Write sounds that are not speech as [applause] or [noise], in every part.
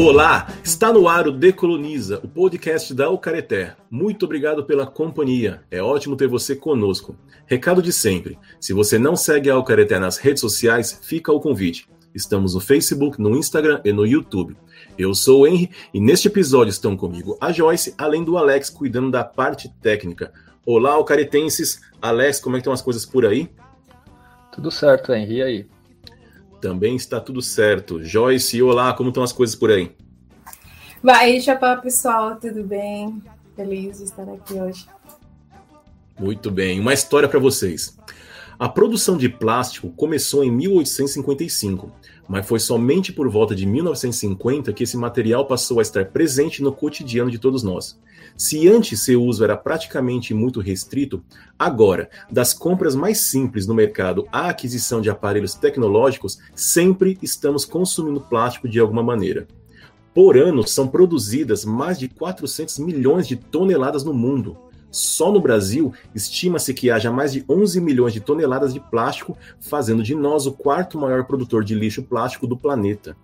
Olá, está no ar o Decoloniza, o podcast da Ucareté. Muito obrigado pela companhia. É ótimo ter você conosco. Recado de sempre: se você não segue a Ucareté nas redes sociais, fica o convite. Estamos no Facebook, no Instagram e no YouTube. Eu sou o Henry e neste episódio estão comigo a Joyce, além do Alex cuidando da parte técnica. Olá, Ucaretenses. Alex, como é que estão as coisas por aí? Tudo certo, Henry. E aí? Também está tudo certo. Joyce, olá, como estão as coisas por aí? Vai, chapéu pessoal, tudo bem? Feliz de estar aqui hoje. Muito bem, uma história para vocês. A produção de plástico começou em 1855, mas foi somente por volta de 1950 que esse material passou a estar presente no cotidiano de todos nós. Se antes seu uso era praticamente muito restrito, agora, das compras mais simples no mercado à aquisição de aparelhos tecnológicos, sempre estamos consumindo plástico de alguma maneira. Por ano, são produzidas mais de 400 milhões de toneladas no mundo. Só no Brasil, estima-se que haja mais de 11 milhões de toneladas de plástico, fazendo de nós o quarto maior produtor de lixo plástico do planeta.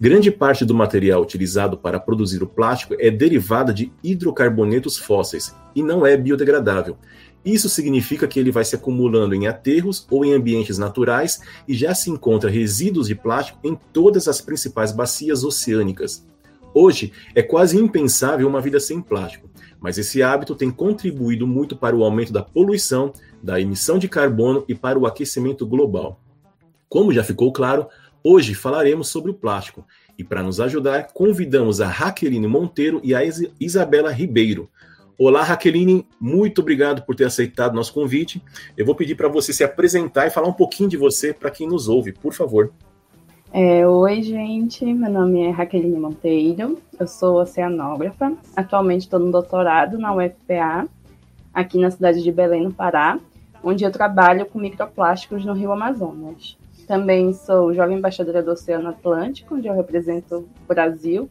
Grande parte do material utilizado para produzir o plástico é derivada de hidrocarbonetos fósseis e não é biodegradável. Isso significa que ele vai se acumulando em aterros ou em ambientes naturais e já se encontra resíduos de plástico em todas as principais bacias oceânicas. Hoje, é quase impensável uma vida sem plástico mas esse hábito tem contribuído muito para o aumento da poluição, da emissão de carbono e para o aquecimento global. Como já ficou claro, hoje falaremos sobre o plástico e para nos ajudar, convidamos a Raqueline Monteiro e a Isabela Ribeiro. Olá, Raqueline, muito obrigado por ter aceitado nosso convite. Eu vou pedir para você se apresentar e falar um pouquinho de você para quem nos ouve, por favor. É, oi, gente. Meu nome é Raqueline Monteiro. Eu sou oceanógrafa. Atualmente estou no doutorado na UFPA, aqui na cidade de Belém, no Pará, onde eu trabalho com microplásticos no Rio Amazonas. Também sou jovem embaixadora do Oceano Atlântico, onde eu represento o Brasil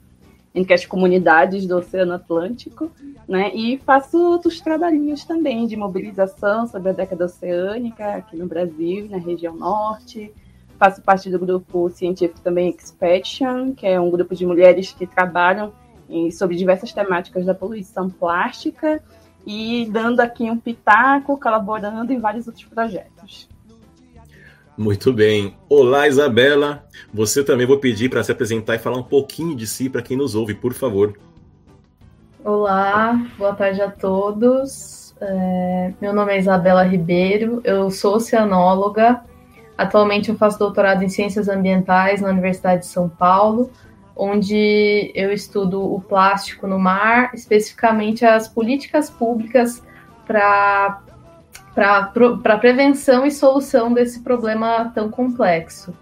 entre as comunidades do Oceano Atlântico, né? E faço outros trabalhinhos também de mobilização sobre a década oceânica aqui no Brasil, na região norte faço parte do grupo científico também Expedition, que é um grupo de mulheres que trabalham em, sobre diversas temáticas da poluição plástica e dando aqui um pitaco, colaborando em vários outros projetos. Muito bem. Olá, Isabela. Você também vou pedir para se apresentar e falar um pouquinho de si para quem nos ouve, por favor. Olá, boa tarde a todos. É, meu nome é Isabela Ribeiro, eu sou oceanóloga, Atualmente eu faço doutorado em Ciências Ambientais na Universidade de São Paulo, onde eu estudo o plástico no mar, especificamente as políticas públicas para para prevenção e solução desse problema tão complexo.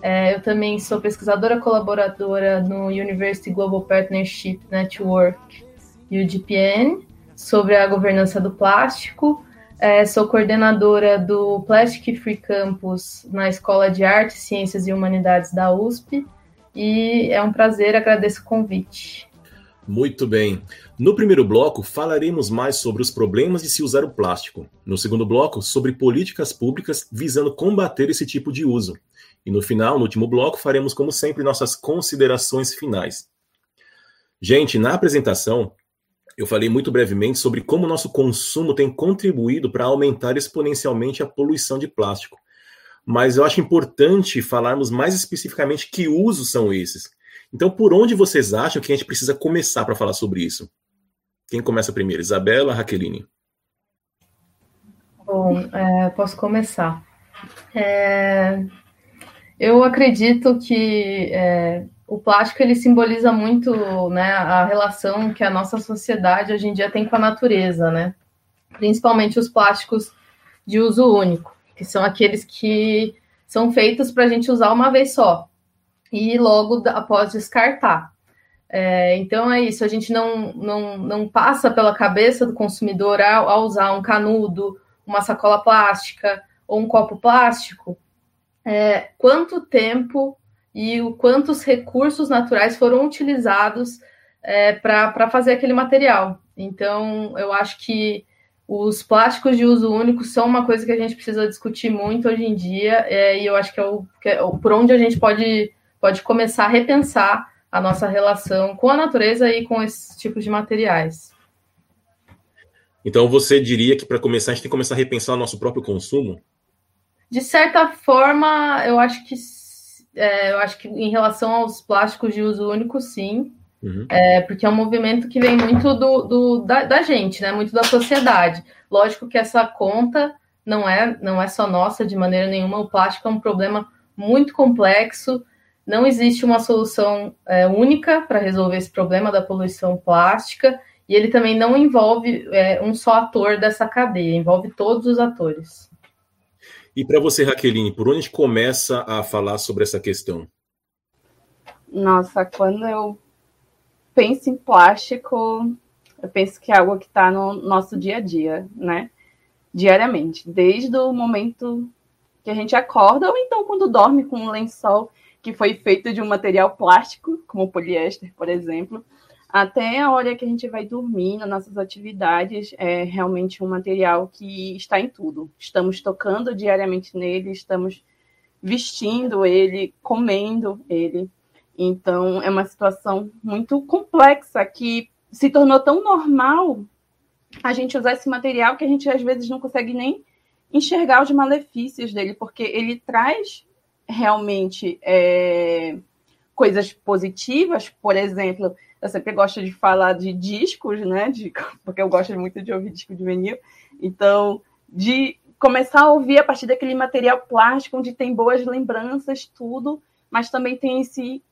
É, eu também sou pesquisadora colaboradora no University Global Partnership Network, UGPN, sobre a governança do plástico é, sou coordenadora do Plastic Free Campus na Escola de Artes, Ciências e Humanidades da USP e é um prazer, agradeço o convite. Muito bem. No primeiro bloco, falaremos mais sobre os problemas de se usar o plástico. No segundo bloco, sobre políticas públicas visando combater esse tipo de uso. E no final, no último bloco, faremos, como sempre, nossas considerações finais. Gente, na apresentação, eu falei muito brevemente sobre como o nosso consumo tem contribuído para aumentar exponencialmente a poluição de plástico. Mas eu acho importante falarmos mais especificamente que usos são esses. Então, por onde vocês acham que a gente precisa começar para falar sobre isso? Quem começa primeiro? Isabela, Raqueline? Bom, é, posso começar. É, eu acredito que é, o plástico ele simboliza muito né, a relação que a nossa sociedade hoje em dia tem com a natureza, né? Principalmente os plásticos de uso único, que são aqueles que são feitos para a gente usar uma vez só e logo após descartar. É, então é isso, a gente não, não, não passa pela cabeça do consumidor ao, ao usar um canudo, uma sacola plástica ou um copo plástico, é, quanto tempo e o quantos recursos naturais foram utilizados é, para fazer aquele material. Então, eu acho que os plásticos de uso único são uma coisa que a gente precisa discutir muito hoje em dia, é, e eu acho que é, o, que é por onde a gente pode, pode começar a repensar a nossa relação com a natureza e com esses tipos de materiais. Então você diria que para começar a gente tem que começar a repensar o nosso próprio consumo? De certa forma, eu acho que é, eu acho que em relação aos plásticos de uso único, sim. Uhum. É, porque é um movimento que vem muito do, do da, da, gente, né? Muito da sociedade. Lógico que essa conta não é, não é só nossa de maneira nenhuma. O plástico é um problema muito complexo. Não existe uma solução é, única para resolver esse problema da poluição plástica. E ele também não envolve é, um só ator dessa cadeia, envolve todos os atores. E para você, Raqueline, por onde começa a falar sobre essa questão? Nossa, quando eu penso em plástico, eu penso que é algo que está no nosso dia a dia, né? Diariamente, desde o momento que a gente acorda, ou então quando dorme com um lençol que foi feito de um material plástico, como poliéster, por exemplo, até a hora que a gente vai dormir nas nossas atividades, é realmente um material que está em tudo. Estamos tocando diariamente nele, estamos vestindo ele, comendo ele. Então, é uma situação muito complexa que se tornou tão normal a gente usar esse material que a gente às vezes não consegue nem enxergar os malefícios dele, porque ele traz realmente é, coisas positivas, por exemplo, eu sempre gosto de falar de discos, né? De, [laughs] porque eu gosto muito de ouvir disco de vinil. Então, de começar a ouvir a partir daquele material plástico, onde tem boas lembranças, tudo, mas também tem esse,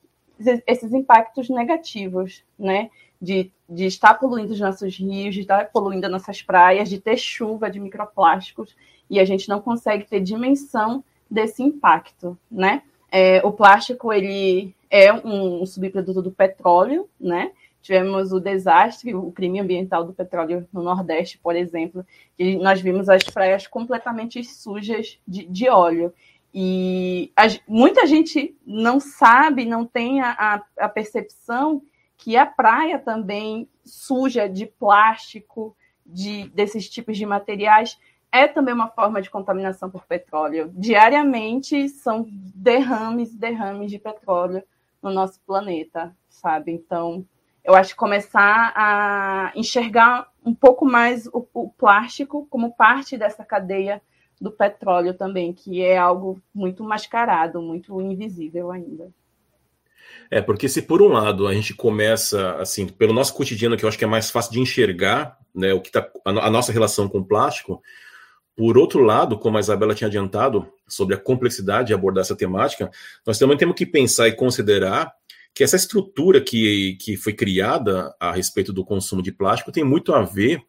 esses impactos negativos, né? De, de estar poluindo os nossos rios, de estar poluindo as nossas praias, de ter chuva de microplásticos, e a gente não consegue ter dimensão desse impacto, né? É, o plástico, ele é um subproduto do petróleo, né? Tivemos o desastre, o crime ambiental do petróleo no Nordeste, por exemplo, e nós vimos as praias completamente sujas de, de óleo. E a, muita gente não sabe, não tem a, a, percepção que a praia também suja de plástico, de, desses tipos de materiais, é também uma forma de contaminação por petróleo. Diariamente são derrames, derrames de petróleo no nosso planeta, sabe? Então, eu acho que começar a enxergar um pouco mais o, o, plástico como parte dessa cadeia do petróleo também, que é algo muito mascarado, muito invisível ainda. É, porque se por um lado a gente começa, assim, pelo nosso cotidiano, que eu acho que é mais fácil de enxergar, né, o que tá, a, a nossa relação com o plástico, por outro lado, como a Isabela tinha adiantado sobre a complexidade de abordar essa temática, nós também temos que pensar e considerar que essa estrutura que, que foi criada a respeito do consumo de plástico tem muito a ver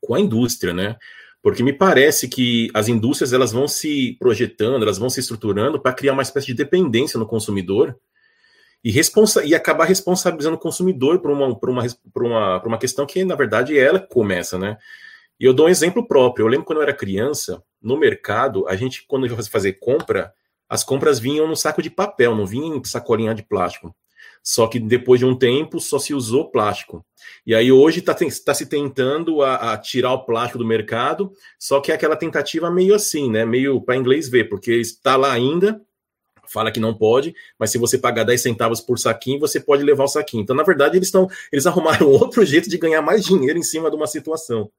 com a indústria, né? Porque me parece que as indústrias elas vão se projetando, elas vão se estruturando para criar uma espécie de dependência no consumidor e, responsa e acabar responsabilizando o consumidor por uma, por, uma, por, uma, por uma questão que, na verdade, ela começa, né? E eu dou um exemplo próprio. Eu lembro quando eu era criança, no mercado, a gente, quando ia fazer compra, as compras vinham no saco de papel, não vinham em sacolinha de plástico. Só que depois de um tempo só se usou plástico. E aí hoje está tá se tentando a, a, tirar o plástico do mercado, só que é aquela tentativa meio assim, né? Meio para inglês ver, porque está lá ainda, fala que não pode, mas se você pagar 10 centavos por saquinho, você pode levar o saquinho. Então, na verdade, eles estão. Eles [laughs] arrumaram outro jeito de ganhar mais dinheiro em cima de uma situação.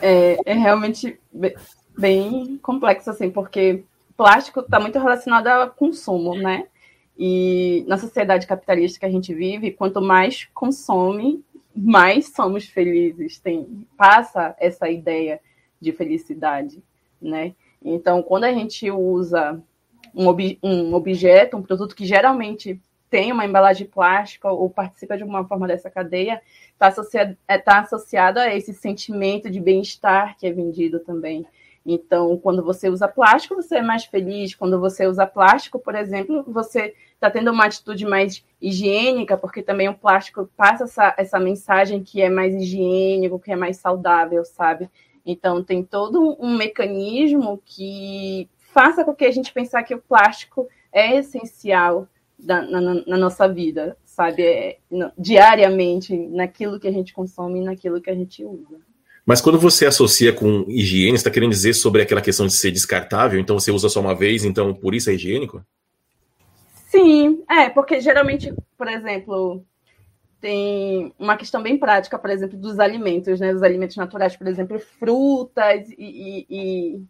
É, é realmente bem complexo, assim, porque plástico está muito relacionado ao consumo, né? E na sociedade capitalista que a gente vive, quanto mais consome, mais somos felizes. Tem, passa essa ideia de felicidade, né? Então, quando a gente usa um, ob, um objeto, um produto que geralmente tem uma embalagem plástica ou participa de alguma forma dessa cadeia, está associado, é, tá associado a esse sentimento de bem-estar que é vendido também. Então, quando você usa plástico, você é mais feliz. Quando você usa plástico, por exemplo, você está tendo uma atitude mais higiênica, porque também o plástico passa essa, essa mensagem que é mais higiênico, que é mais saudável, sabe? Então, tem todo um mecanismo que faça com que a gente pensar que o plástico é essencial da, na, na, nossa vida, sabe? É, no, diariamente, naquilo que a gente consome e naquilo que a gente usa. Mas quando você associa com higiene, está querendo dizer sobre aquela questão de ser descartável, então você usa só uma vez, então por isso é higiênico? Sim, é, porque geralmente, por exemplo, tem uma questão bem prática, por exemplo, dos alimentos, né? Dos alimentos naturais, por exemplo, frutas e, e, e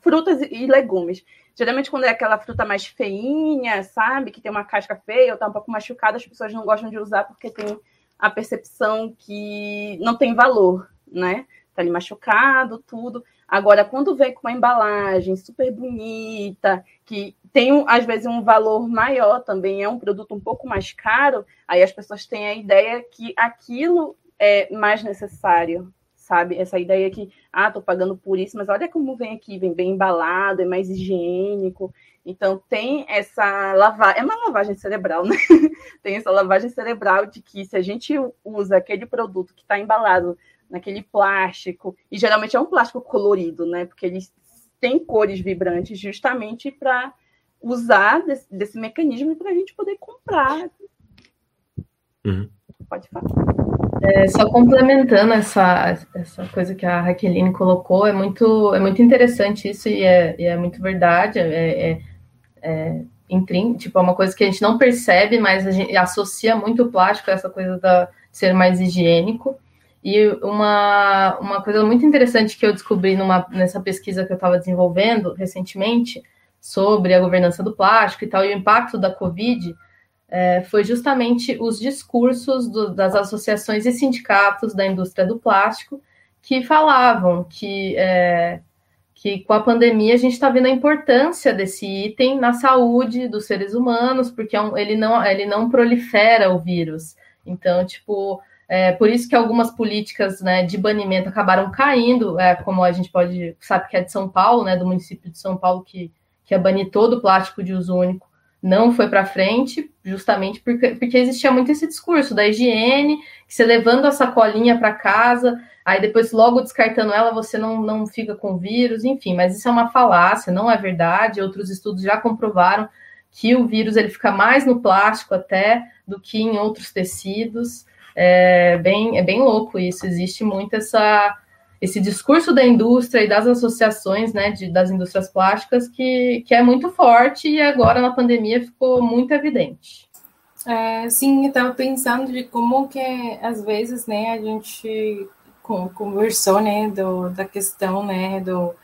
frutas e legumes. Geralmente, quando é aquela fruta mais feinha, sabe, que tem uma casca feia ou tá um pouco machucada, as pessoas não gostam de usar porque tem a percepção que não tem valor, né? Tá ali machucado, tudo. Agora, quando vem com uma embalagem super bonita, que tem, às vezes, um valor maior também, é um produto um pouco mais caro, aí as pessoas têm a ideia que aquilo é mais necessário, sabe? Essa ideia que, ah, tô pagando por isso, mas olha como vem aqui, vem bem embalado, é mais higiênico. Então, tem essa lavagem, é uma lavagem cerebral, né? [laughs] tem essa lavagem cerebral de que se a gente usa aquele produto que está embalado naquele plástico, e geralmente é um plástico colorido, né? Porque ele tem cores vibrantes justamente para usar desse, desse mecanismo para a gente poder comprar. Uhum. Pode falar. É, só complementando essa, essa coisa que a Raqueline colocou, é muito, é muito interessante isso e é, e é muito verdade. É, é, é, tipo, é uma coisa que a gente não percebe, mas a gente associa muito o plástico a essa coisa da, de ser mais higiênico. E uma, uma coisa muito interessante que eu descobri numa, nessa pesquisa que eu estava desenvolvendo recentemente sobre a governança do plástico e tal, e o impacto da Covid, é, foi justamente os discursos do, das associações e sindicatos da indústria do plástico que falavam que, é, que com a pandemia a gente está vendo a importância desse item na saúde dos seres humanos, porque é um, ele, não, ele não prolifera o vírus. Então, tipo, é, por isso que algumas políticas né, de banimento acabaram caindo, é, como a gente pode, sabe que é de São Paulo, né, do município de São Paulo, que que ia banir todo o plástico de uso único, não foi para frente, justamente porque, porque existia muito esse discurso da higiene, que você levando a sacolinha para casa, aí depois logo descartando ela, você não, não fica com vírus, enfim, mas isso é uma falácia, não é verdade. Outros estudos já comprovaram que o vírus ele fica mais no plástico até do que em outros tecidos. É bem, é bem louco isso, existe muito essa esse discurso da indústria e das associações né, de, das indústrias plásticas que, que é muito forte e agora na pandemia ficou muito evidente. É, sim, eu estava pensando de como que às vezes né, a gente conversou né, do, da questão né, do,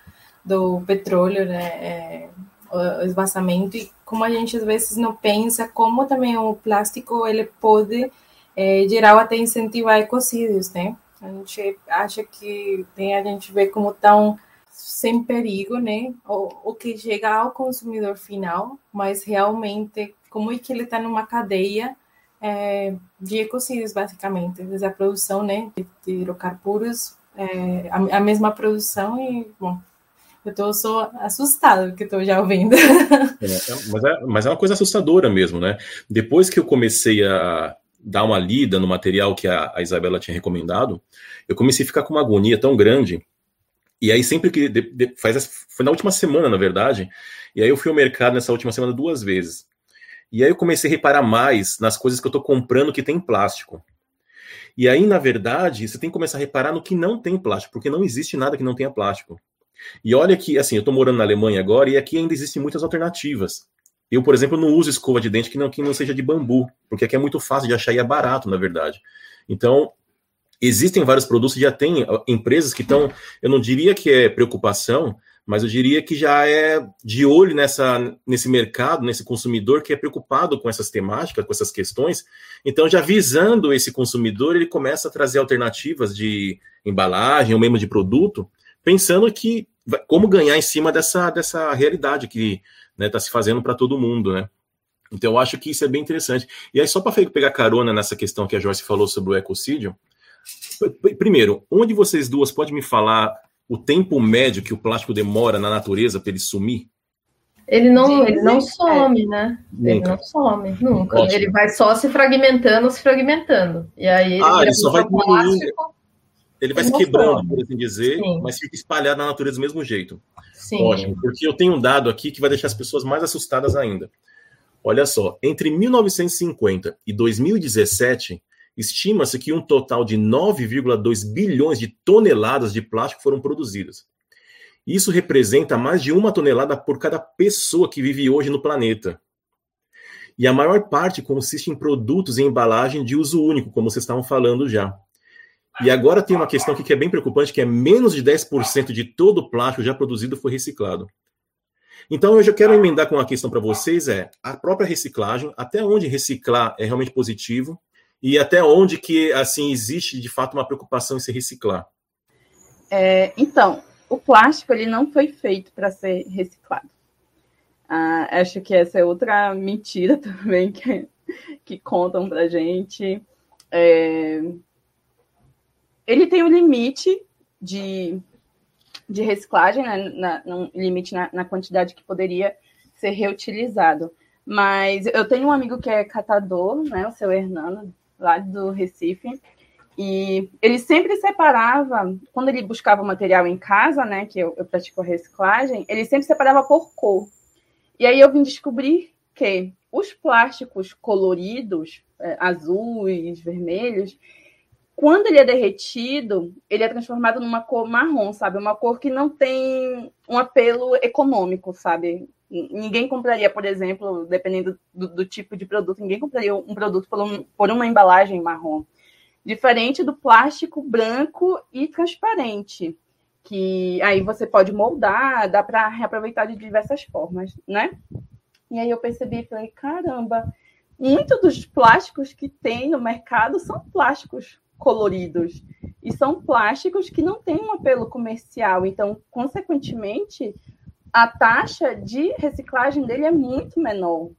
do petróleo, né, é, o esvaziamento e como a gente às vezes não pensa como também o plástico ele pode é, gerar até incentivar ecocídios, né? A gente acha que tem a gente vê como tão sem perigo, né? O, o que chega ao consumidor final, mas realmente como é que ele está numa cadeia é, de ecocídios, basicamente, desde a produção, né, de hidrocarburos, é, a, a, mesma produção e, bom, eu estou só assustado que estou já ouvindo. É, mas, é, mas é uma coisa assustadora mesmo, né? Depois que eu comecei a, dar uma lida no material que a, a Isabela tinha recomendado, eu comecei a ficar com uma agonia tão grande. E aí, sempre que. De, de, faz, foi na última semana, na verdade. E aí, eu fui ao mercado nessa última semana duas vezes. E aí, eu comecei a reparar mais nas coisas que eu estou comprando que tem plástico. E aí, na verdade, você tem que começar a reparar no que não tem plástico, porque não existe nada que não tenha plástico. E olha que, assim, eu estou morando na Alemanha agora e aqui ainda existem muitas alternativas. Eu, por exemplo, não uso escova de dente que não, que não seja de bambu, porque aqui é muito fácil de achar e é barato, na verdade. Então, existem vários produtos, já tem empresas que estão, eu não diria que é preocupação, mas eu diria que já é de olho nessa, nesse mercado, nesse consumidor que é preocupado com essas temáticas, com essas questões. Então, já visando esse consumidor, ele começa a trazer alternativas de embalagem ou mesmo de produto, pensando que como ganhar em cima dessa, dessa realidade que né, tá se fazendo para todo mundo, né? Então eu acho que isso é bem interessante. E aí, só para pegar carona nessa questão que a Joyce falou sobre o ecocídio, primeiro, onde vocês duas podem me falar o tempo médio que o plástico demora na natureza para ele sumir? Ele não, ele não some, né? Nunca. Ele não some, nunca. Ótimo. Ele vai só se fragmentando, se fragmentando. E aí ele, ah, ele só vai plástico, ele vai se quebrando, por assim dizer, Sim. mas fica espalhado na natureza do mesmo jeito. Sim. Ótimo, porque eu tenho um dado aqui que vai deixar as pessoas mais assustadas ainda. Olha só, entre 1950 e 2017, estima-se que um total de 9,2 bilhões de toneladas de plástico foram produzidas. Isso representa mais de uma tonelada por cada pessoa que vive hoje no planeta. E a maior parte consiste em produtos e embalagem de uso único, como vocês estavam falando já. E agora tem uma questão aqui que é bem preocupante, que é menos de 10% de todo o plástico já produzido foi reciclado. Então eu já quero emendar com uma questão para vocês é a própria reciclagem, até onde reciclar é realmente positivo e até onde que assim existe de fato uma preocupação em se reciclar. É, então, o plástico ele não foi feito para ser reciclado. Ah, acho que essa é outra mentira [laughs] também que, que contam para gente. É, ele tem um limite de, de reciclagem, né, na, um limite na, na quantidade que poderia ser reutilizado. Mas eu tenho um amigo que é catador, né, o seu Hernando, lá do Recife, e ele sempre separava, quando ele buscava o material em casa, né, que eu, eu pratico a reciclagem, ele sempre separava por cor. E aí eu vim descobrir que os plásticos coloridos, é, azuis, vermelhos, quando ele é derretido, ele é transformado numa cor marrom, sabe? Uma cor que não tem um apelo econômico, sabe? Ninguém compraria, por exemplo, dependendo do, do tipo de produto, ninguém compraria um produto por, um, por uma embalagem marrom. Diferente do plástico branco e transparente, que aí você pode moldar, dá para reaproveitar de diversas formas, né? E aí eu percebi, falei, caramba, muitos dos plásticos que tem no mercado são plásticos coloridos. E são plásticos que não têm um apelo comercial. Então, consequentemente, a taxa de reciclagem dele é muito menor.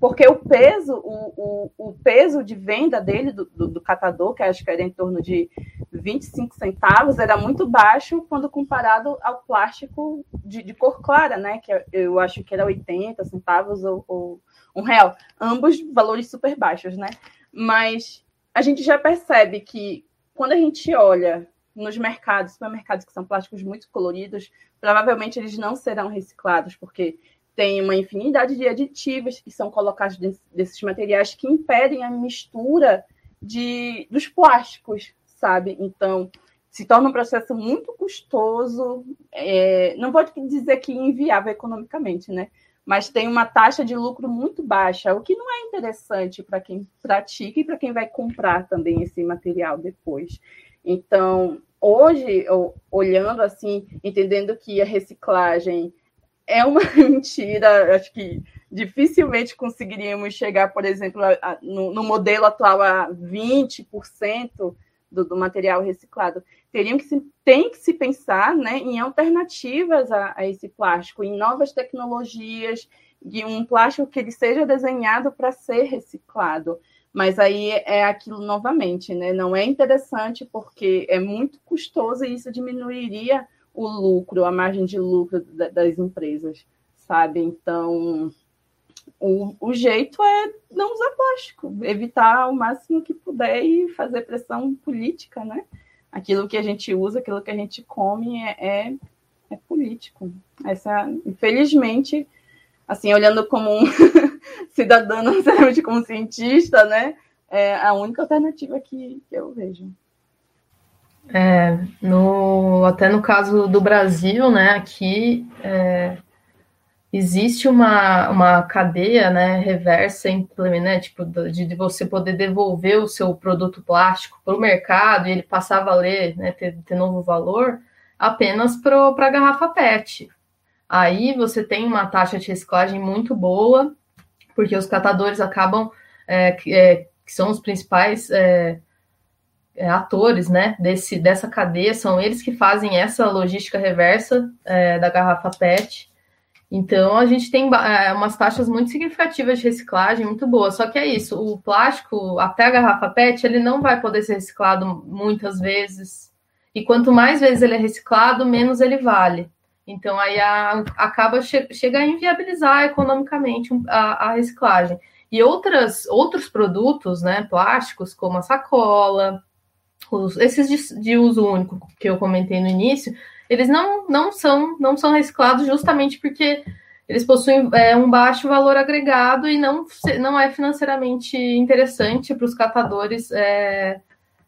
Porque o peso, o, o, o peso de venda dele, do, do, do, catador, que acho que era em torno de 25 centavos, era muito baixo quando comparado ao plástico de, de cor clara, né? Que eu acho que era 80 centavos ou, ou um real. Ambos valores super baixos, né? Mas a gente já percebe que quando a gente olha nos mercados, supermercados que são plásticos muito coloridos, provavelmente eles não serão reciclados, porque tem uma infinidade de aditivos que são colocados desses materiais que impedem a mistura de, dos plásticos, sabe? Então, se torna um processo muito custoso, é, não pode dizer que inviável economicamente, né? Mas tem uma taxa de lucro muito baixa, o que não é interessante para quem pratica e para quem vai comprar também esse material depois. Então, hoje, olhando assim, entendendo que a reciclagem é uma [laughs] mentira, acho que dificilmente conseguiríamos chegar, por exemplo, a, a, no, no, modelo atual a 20% do, do material reciclado teriam que se, tem que se pensar né, em alternativas a, a esse plástico, em novas tecnologias, de um plástico que ele seja desenhado para ser reciclado. Mas aí é aquilo novamente, né? Não é interessante porque é muito custoso e isso diminuiria o lucro, a margem de lucro das empresas, sabe? Então, o, o jeito é não usar plástico, evitar o máximo que puder e fazer pressão política, né? Aquilo que a gente usa, aquilo que a gente come é, é, é político. Essa, infelizmente, assim, olhando como um [laughs] cidadã, não necessariamente como cientista, né, é a única alternativa que, que eu vejo. É, no, até no caso do Brasil, né, aqui é, existe uma, uma cadeia né, reversa, né, tipo, de, de, você poder devolver o seu produto plástico para o mercado e ele passar a valer, né, ter, ter novo valor, apenas para a garrafa PET. Aí você tem uma taxa de reciclagem muito boa, porque os catadores acabam, é, é, que são os principais é, é, atores né, desse, dessa cadeia, são eles que fazem essa logística reversa é, da garrafa PET então, a gente tem é, umas taxas muito significativas de reciclagem, muito boas. Só que é isso, o plástico, até a garrafa PET, ele não vai poder ser reciclado muitas vezes. E quanto mais vezes ele é reciclado, menos ele vale. Então, aí a, acaba che chega a inviabilizar economicamente a, a, reciclagem. E outras, outros produtos, né, plásticos, como a sacola, os, esses de, de uso único que eu comentei no início, eles não, não, são, não são reciclados justamente porque eles possuem é, um baixo valor agregado e não, não é financeiramente interessante para os catadores é,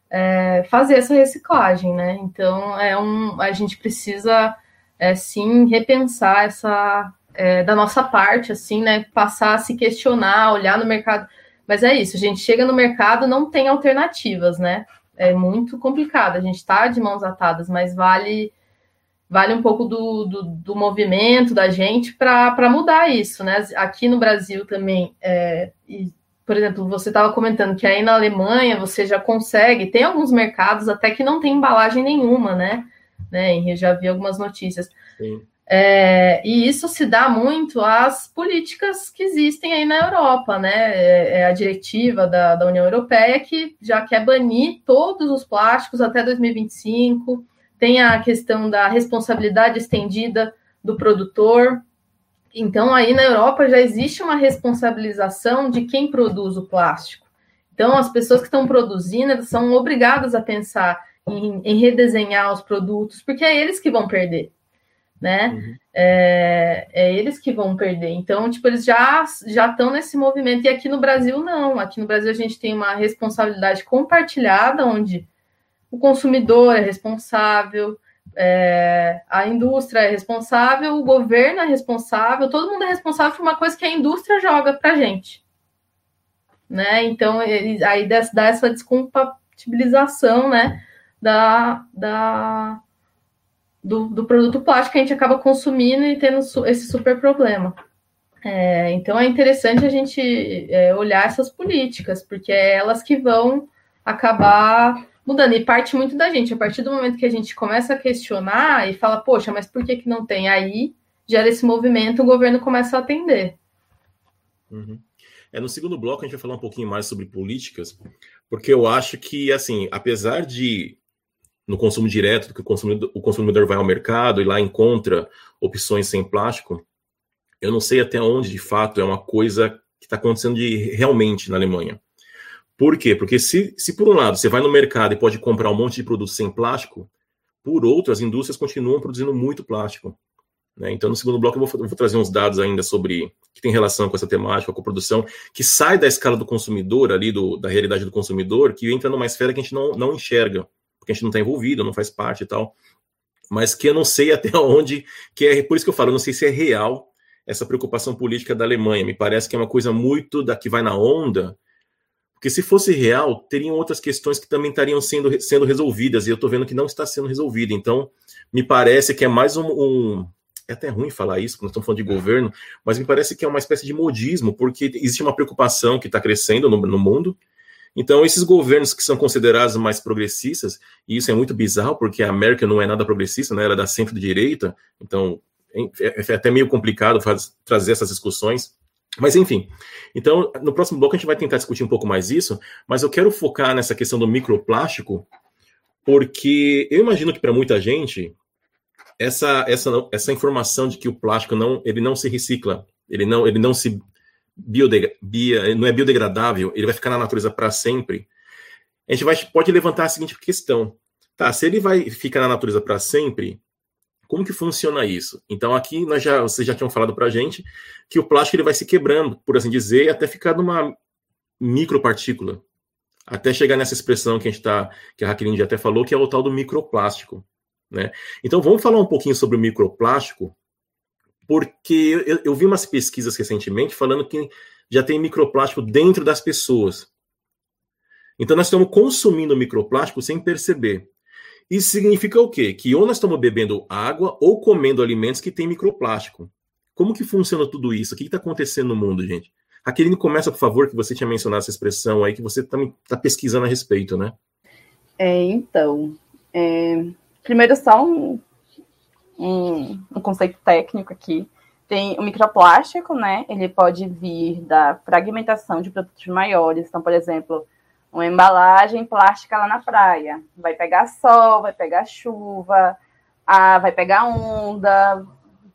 é, fazer essa reciclagem, né? Então é um, a gente precisa é, sim repensar essa, é, da nossa parte, assim, né? Passar a se questionar, olhar no mercado. Mas é isso, a gente chega no mercado, não tem alternativas, né? É muito complicado. A gente está de mãos atadas, mas vale vale um pouco do, do, do movimento da gente para mudar isso, né? Aqui no Brasil também, é, e, por exemplo, você estava comentando que aí na Alemanha você já consegue, tem alguns mercados até que não tem embalagem nenhuma, né? né? Eu já vi algumas notícias. Sim. É, e isso se dá muito às políticas que existem aí na Europa, né? É, é a diretiva da, da União Europeia que já quer banir todos os plásticos até 2025. Tem a questão da responsabilidade estendida do produtor. Então, aí na Europa já existe uma responsabilização de quem produz o plástico. Então, as pessoas que estão produzindo são obrigadas a pensar em, em redesenhar os produtos, porque é eles que vão perder né? Uhum. É, é, eles que vão perder. Então, tipo, eles já já estão nesse movimento. E aqui no Brasil, não. Aqui no Brasil, a gente tem uma responsabilidade compartilhada, onde o consumidor é responsável, é, a indústria é responsável, o governo é responsável, todo mundo é responsável por uma coisa que a indústria joga para gente. Né? Então, ele, aí dá essa descompatibilização né, da, da, do, do produto plástico que a gente acaba consumindo e tendo esse super problema. É, então é interessante a gente é, olhar essas políticas, porque é elas que vão acabar mudando. E parte muito da gente. A partir do momento que a gente começa a questionar e fala, poxa, mas por que, que não tem? Aí gera esse movimento, o governo começa a atender. Uhum. É, no segundo bloco a gente vai falar um pouquinho mais sobre políticas, porque eu acho que, assim, apesar de no consumo direto, que o consumidor, o consumidor vai ao mercado e lá encontra opções sem plástico, eu não sei até onde, de fato, é uma coisa que está acontecendo de, realmente na Alemanha. Por quê? Porque se, se, por um lado, você vai no mercado e pode comprar um monte de produtos sem plástico, por outro, as indústrias continuam produzindo muito plástico. Né? Então, no segundo bloco, eu vou, eu vou, trazer uns dados ainda sobre que tem relação com essa temática, com a produção, que sai da escala do consumidor, ali, do, da realidade do consumidor, que entra numa esfera que a gente não, não enxerga porque a gente não está envolvido, não faz parte e tal. Mas que eu não sei [laughs] até onde, que é por isso que eu falo, eu não sei se é real essa preocupação política da Alemanha. Me parece que é uma coisa muito da que vai na onda, porque se fosse real, teriam outras questões que também estariam sendo, sendo resolvidas, e eu estou vendo que não está sendo resolvida. Então, me parece que é mais um, um é até ruim falar isso, quando estamos falando de governo, mas me parece que é uma espécie de modismo, porque existe uma preocupação que está crescendo no, no, mundo, então, esses governos que são considerados mais progressistas, e isso é muito bizarro, porque a América não é nada progressista, né? ela é da centro-direita, então é, é, até meio complicado faz, trazer essas discussões. Mas, enfim, então, no próximo bloco a gente vai tentar discutir um pouco mais isso, mas eu quero focar nessa questão do microplástico, porque eu imagino que para muita gente, essa, essa, essa informação de que o plástico não, ele não se recicla, ele não, ele não se biodeg bio, não é biodegradável, ele vai ficar na natureza para sempre, a gente vai, pode levantar a seguinte questão. Tá, se ele vai ficar na natureza para sempre, como que funciona isso? Então aqui nós já, vocês já tinham falado para a gente que o plástico ele vai se quebrando, por assim dizer, até ficar numa micropartícula, até chegar nessa expressão que a gente tá, que a já até falou, que é o tal do microplástico, né? Então vamos falar um pouquinho sobre o microplástico, porque eu, eu, vi umas pesquisas recentemente falando que já tem microplástico dentro das pessoas. Então nós estamos consumindo microplástico sem perceber. Isso significa o quê? Que ou nós estamos bebendo água ou comendo alimentos que têm microplástico. Como que funciona tudo isso? O que está acontecendo no mundo, gente? Aqueline, começa, por favor, que você tinha mencionado essa expressão aí, que você também está pesquisando a respeito, né? É, então, é, primeiro só um um, um conceito técnico aqui. Tem o microplástico, né? Ele pode vir da fragmentação de produtos maiores. Então, por exemplo, uma embalagem plástica lá na praia. Vai pegar sol, vai pegar chuva, a, vai pegar onda,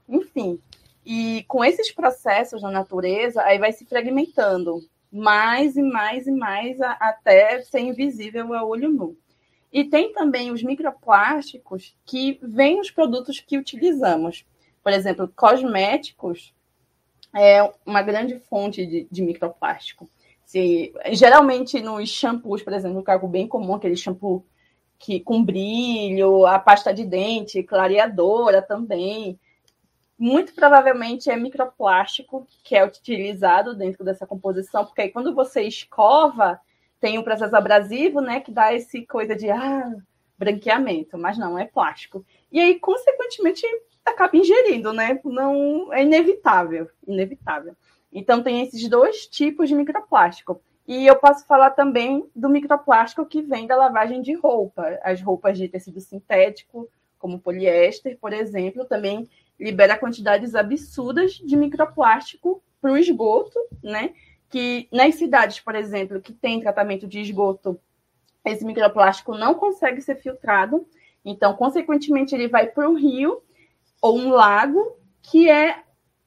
enfim. E com esses processos na natureza, aí vai se fragmentando mais e mais e mais a, até ser invisível ao olho nu. E tem também os microplásticos que vêm nos produtos que utilizamos. Por exemplo, cosméticos é uma grande fonte de, de microplástico. Se, geralmente nos shampoos, por exemplo, é algo bem comum, aquele shampoo que, com brilho, a pasta de dente, clareadora também. muito provavelmente é microplástico que é utilizado dentro dessa composição, porque aí quando você escova, tem um processo abrasivo, né, que dá esse coisa de ah, branqueamento, mas não, é plástico. E aí, consequentemente, acaba ingerindo, né? Não é inevitável, inevitável. Então tem esses dois tipos de microplástico. E eu posso falar também do microplástico que vem da lavagem de roupa. As roupas de tecido sintético, como poliéster, por exemplo, também libera quantidades absurdas de microplástico para o esgoto, né? Que nas cidades, por exemplo, que tem tratamento de esgoto, esse microplástico não consegue ser filtrado, então, consequentemente, ele vai para o rio ou um lago que é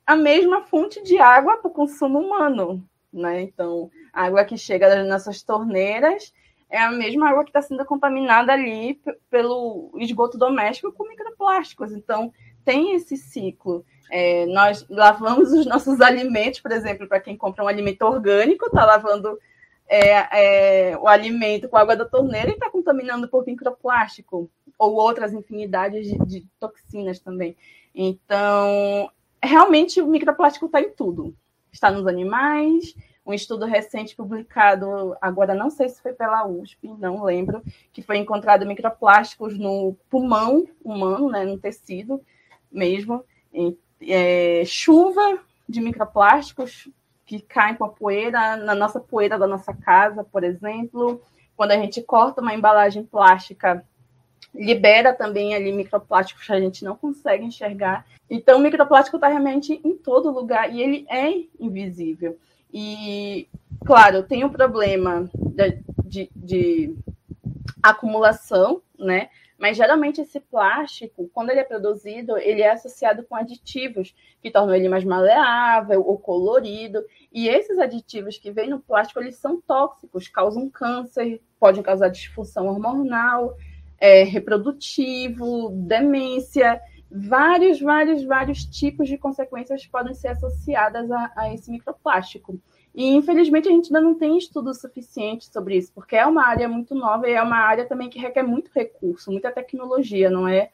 a mesma fonte de água para o consumo humano, né? Então, a água que chega das nossas torneiras é a mesma água que está sendo contaminada ali pelo esgoto doméstico com microplásticos. Então, tem esse ciclo. É, nós lavamos os nossos [laughs] alimentos, por exemplo, para quem compra um alimento orgânico, está lavando é, é, o alimento com água da torneira e está contaminando por microplástico ou outras infinidades de, de toxinas também. Então, realmente o microplástico está em tudo. Está nos animais. Um estudo recente publicado, agora não sei se foi pela USP, não lembro, que foi encontrado microplásticos no pulmão humano, né, no tecido mesmo. É, chuva de microplásticos que caem com a poeira, na nossa poeira da nossa casa, por exemplo. Quando a gente corta uma embalagem plástica libera também ali microplásticos que a gente não consegue enxergar. Então, o microplástico está realmente em todo lugar e ele é invisível. E, claro, tem o um problema de, de, de, acumulação, né? Mas geralmente esse plástico, quando ele é produzido, ele é associado com aditivos que tornam ele mais maleável ou colorido. E esses aditivos que vêm no plástico, eles são tóxicos, causam câncer, podem causar disfunção hormonal é, reprodutivo, demência, vários, vários, vários tipos de consequências podem ser associadas a, a esse microplástico. E, infelizmente, a gente ainda não tem estudo suficiente sobre isso, porque é uma área muito nova e é uma área também que requer muito recurso, muita tecnologia, não é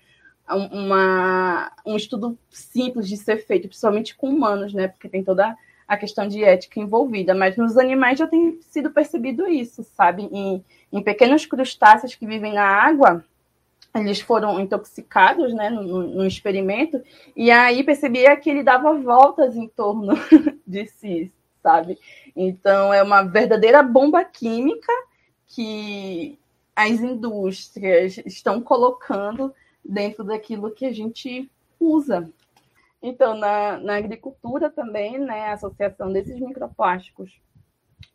uma, um estudo simples de ser feito, principalmente com humanos, né? Porque tem toda a questão de ética envolvida. Mas nos animais já tem sido percebido isso, sabe? Em, em pequenos crustáceos que vivem na água, eles foram intoxicados né, no, no, experimento, e aí percebia que ele dava voltas em torno [laughs] de si, sabe? Então é uma verdadeira bomba química que as indústrias estão colocando dentro daquilo que a gente usa. Então, na, na agricultura também, né, a associação desses microplásticos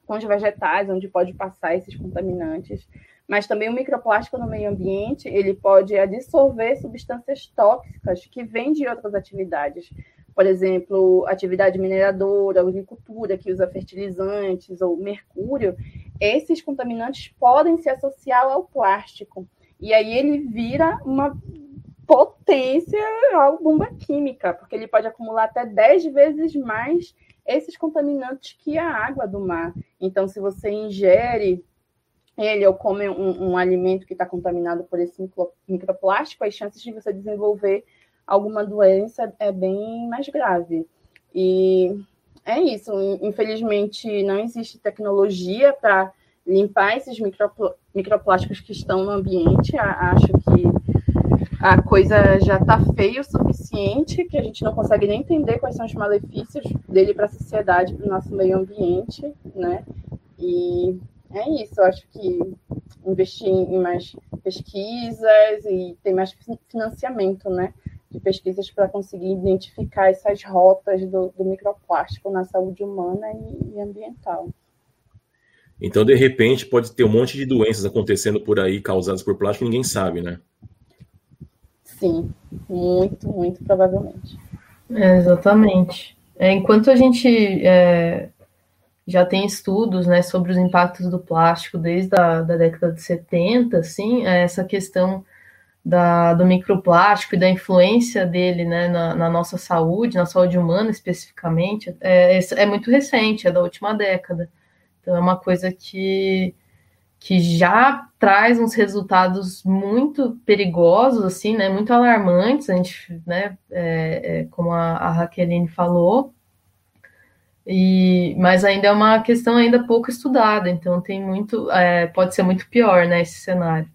com os vegetais, onde pode passar esses contaminantes. Mas também o microplástico no meio ambiente, ele pode dissolver substâncias tóxicas que vêm de outras atividades. Por exemplo, atividade mineradora, agricultura que usa fertilizantes ou mercúrio, esses contaminantes podem se associar ao plástico. E aí ele vira uma potência ao bomba química, porque ele pode acumular até 10 vezes mais esses contaminantes que a água do mar. Então, se você ingere ele ou come um, um alimento que está contaminado por esse micro, microplástico, as chances de você desenvolver alguma doença é bem mais grave. E é isso. Infelizmente, não existe tecnologia para limpar esses microplásticos que estão no ambiente. Acho que a coisa já está feia o suficiente que a gente não consegue nem entender quais são os malefícios dele para a sociedade, para o nosso meio ambiente, né? E é isso, eu acho que investir em mais pesquisas e ter mais financiamento, né? De pesquisas para conseguir identificar essas rotas do, do microplástico na saúde humana e, e ambiental. Então, de repente, pode ter um monte de doenças acontecendo por aí causadas por plástico ninguém sabe, né? Sim, muito, muito provavelmente. É, exatamente. É, enquanto a gente é, já tem estudos né, sobre os impactos do plástico desde a da década de 70, assim, é, essa questão da, do microplástico e da influência dele né, na, na, nossa saúde, na saúde humana especificamente, é, é muito recente, é da última década. Então é uma coisa que que já traz uns resultados muito perigosos, assim, né, muito alarmantes, a gente, né, é, é, como a, a Raqueline falou, e, mas ainda é uma questão ainda pouco estudada, então tem muito, é, pode ser muito pior, né, esse cenário.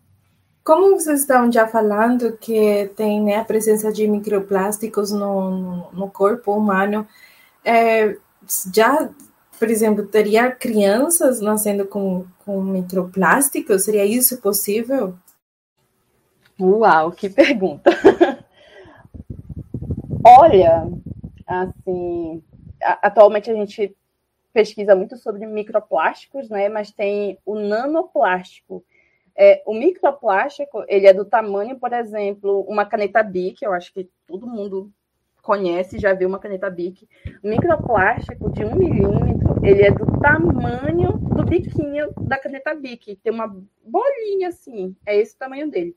Como vocês estão já falando que tem né, a presença de microplásticos no, no, corpo humano, é, já por exemplo, teria crianças nascendo com, com microplástico? Seria isso possível? Uau, que pergunta! [laughs] Olha, assim, atualmente a gente pesquisa muito sobre microplásticos, né? Mas tem o nanoplástico. É, o microplástico, ele é do tamanho, por exemplo, uma caneta Bic, eu acho que todo mundo conhece, já viu uma caneta Bic, microplástico de um milímetro, ele é do tamanho do biquinho da caneta Bic, tem uma bolinha assim, é esse o tamanho dele.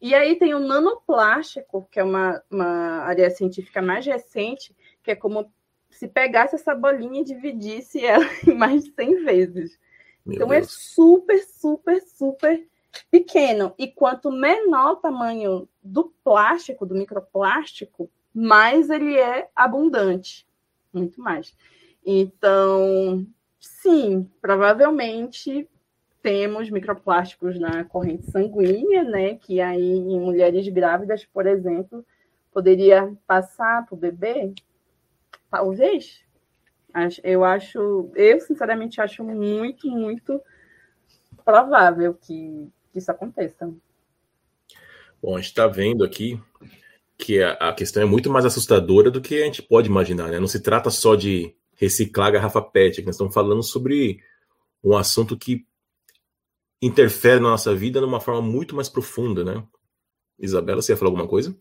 E aí tem o nanoplástico, que é uma, uma área científica mais recente, que é como se pegasse essa bolinha e dividisse ela [laughs] em mais de 100 vezes. Meu então é Deus. é super, super, super pequeno. E quanto menor o tamanho do plástico, do microplástico, mais ele é abundante, muito mais. Então, sim, provavelmente temos microplásticos na corrente sanguínea, né? Que aí em mulheres grávidas, por exemplo, poderia passar para o bebê? Talvez. Eu acho, eu sinceramente acho muito, muito provável que, que isso aconteça. Bom, a gente está vendo aqui que a, a, questão é muito mais assustadora do que a gente pode imaginar, né? Não se trata só de reciclar a garrafa PET, nós estamos falando sobre um assunto que interfere na nossa vida de uma forma muito mais profunda, né? Isabela, você ia falar alguma coisa?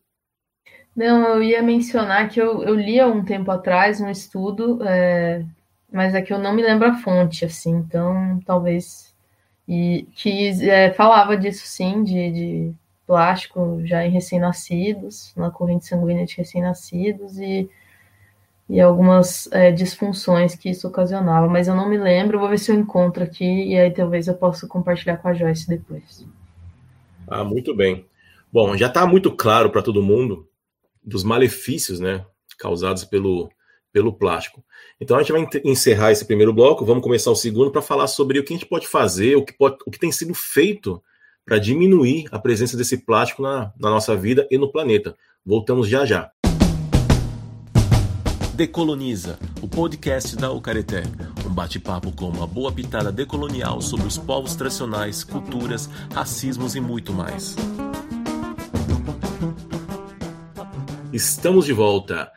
Não, eu ia mencionar que eu, eu li há um tempo atrás um estudo, é, mas é que eu não me lembro a fonte, assim, então talvez. E que é, falava disso sim, de, de plástico já em recém-nascidos, na corrente sanguínea de recém-nascidos e, e algumas é, disfunções que isso ocasionava, mas eu não me lembro, vou ver se eu encontro aqui e aí talvez eu possa compartilhar com a Joyce depois. Ah, muito bem. Bom, já está muito claro para todo mundo dos malefícios, né, causados pelo, pelo plástico. Então a gente vai encerrar esse primeiro bloco, vamos começar o segundo para falar sobre o que a gente pode fazer, o que, pode, o que tem sido feito para diminuir a presença desse plástico na, na nossa vida e no planeta. Voltamos já já. Decoloniza, o podcast da Ucareté. Um bate-papo com uma boa pitada decolonial sobre os povos tradicionais, culturas, racismos e muito mais. Estamos de volta.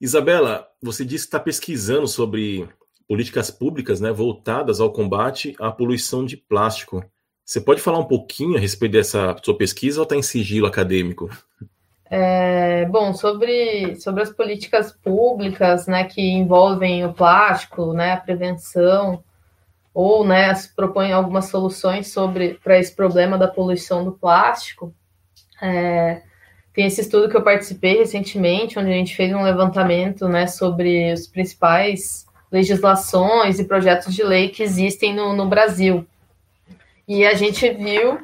Isabela, você disse que está pesquisando sobre políticas públicas né, voltadas ao combate à poluição de plástico. Você pode falar um pouquinho a respeito dessa sua pesquisa ou está em sigilo acadêmico? É, bom, sobre, sobre as políticas públicas né, que envolvem o plástico, né, a prevenção, ou né, propõem algumas soluções sobre para esse problema da poluição do plástico. É, tem esse estudo que eu participei recentemente, onde a gente fez um levantamento né, sobre os principais legislações e projetos de lei que existem no, no Brasil. E a gente viu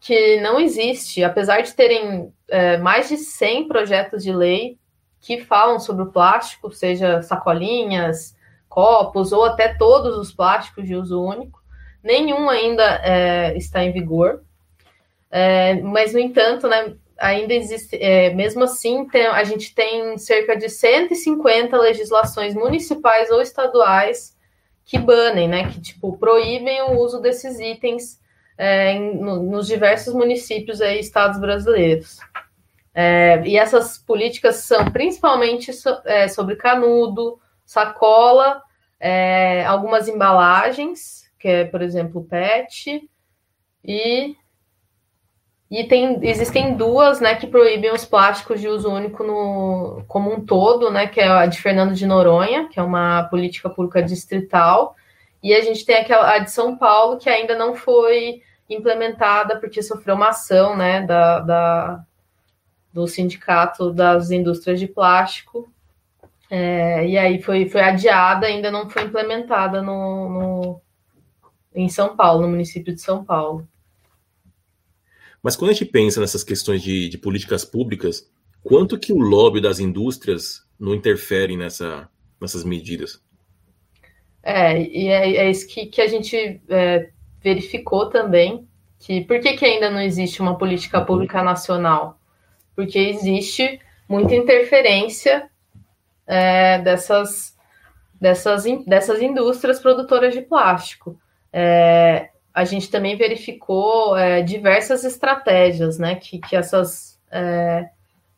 que não existe, apesar de terem é, mais de 100 projetos de lei que falam sobre o plástico, seja sacolinhas, copos ou até todos os plásticos de uso único, nenhum ainda é, está em vigor. É, mas, no entanto, né, ainda existe, é, mesmo assim, tem, a gente tem cerca de 150 legislações municipais ou estaduais que banem, né, que tipo proíbem o uso desses itens é, em, no, nos diversos municípios e estados brasileiros. É, e essas políticas são principalmente so, é, sobre canudo, sacola, é, algumas embalagens, que é, por exemplo, PET, e, e tem, existem duas né, que proíbem os plásticos de uso único no, como um todo, né, que é a de Fernando de Noronha, que é uma política pública distrital, e a gente tem aquela, a de São Paulo, que ainda não foi implementada porque sofreu uma ação né, da, da do Sindicato das Indústrias de Plástico. É, e aí foi, foi adiada, ainda não foi implementada no, no, em São Paulo, no município de São Paulo. Mas quando a gente pensa nessas questões de, de políticas públicas, quanto que o lobby das indústrias não interfere nessa, nessas medidas? É, e é, é isso que, que a gente é, verificou também, que por que, que ainda não existe uma política pública nacional? Porque existe muita interferência é, dessas, dessas, dessas indústrias produtoras de plástico. É, a gente também verificou é, diversas estratégias né, que, que essas, é,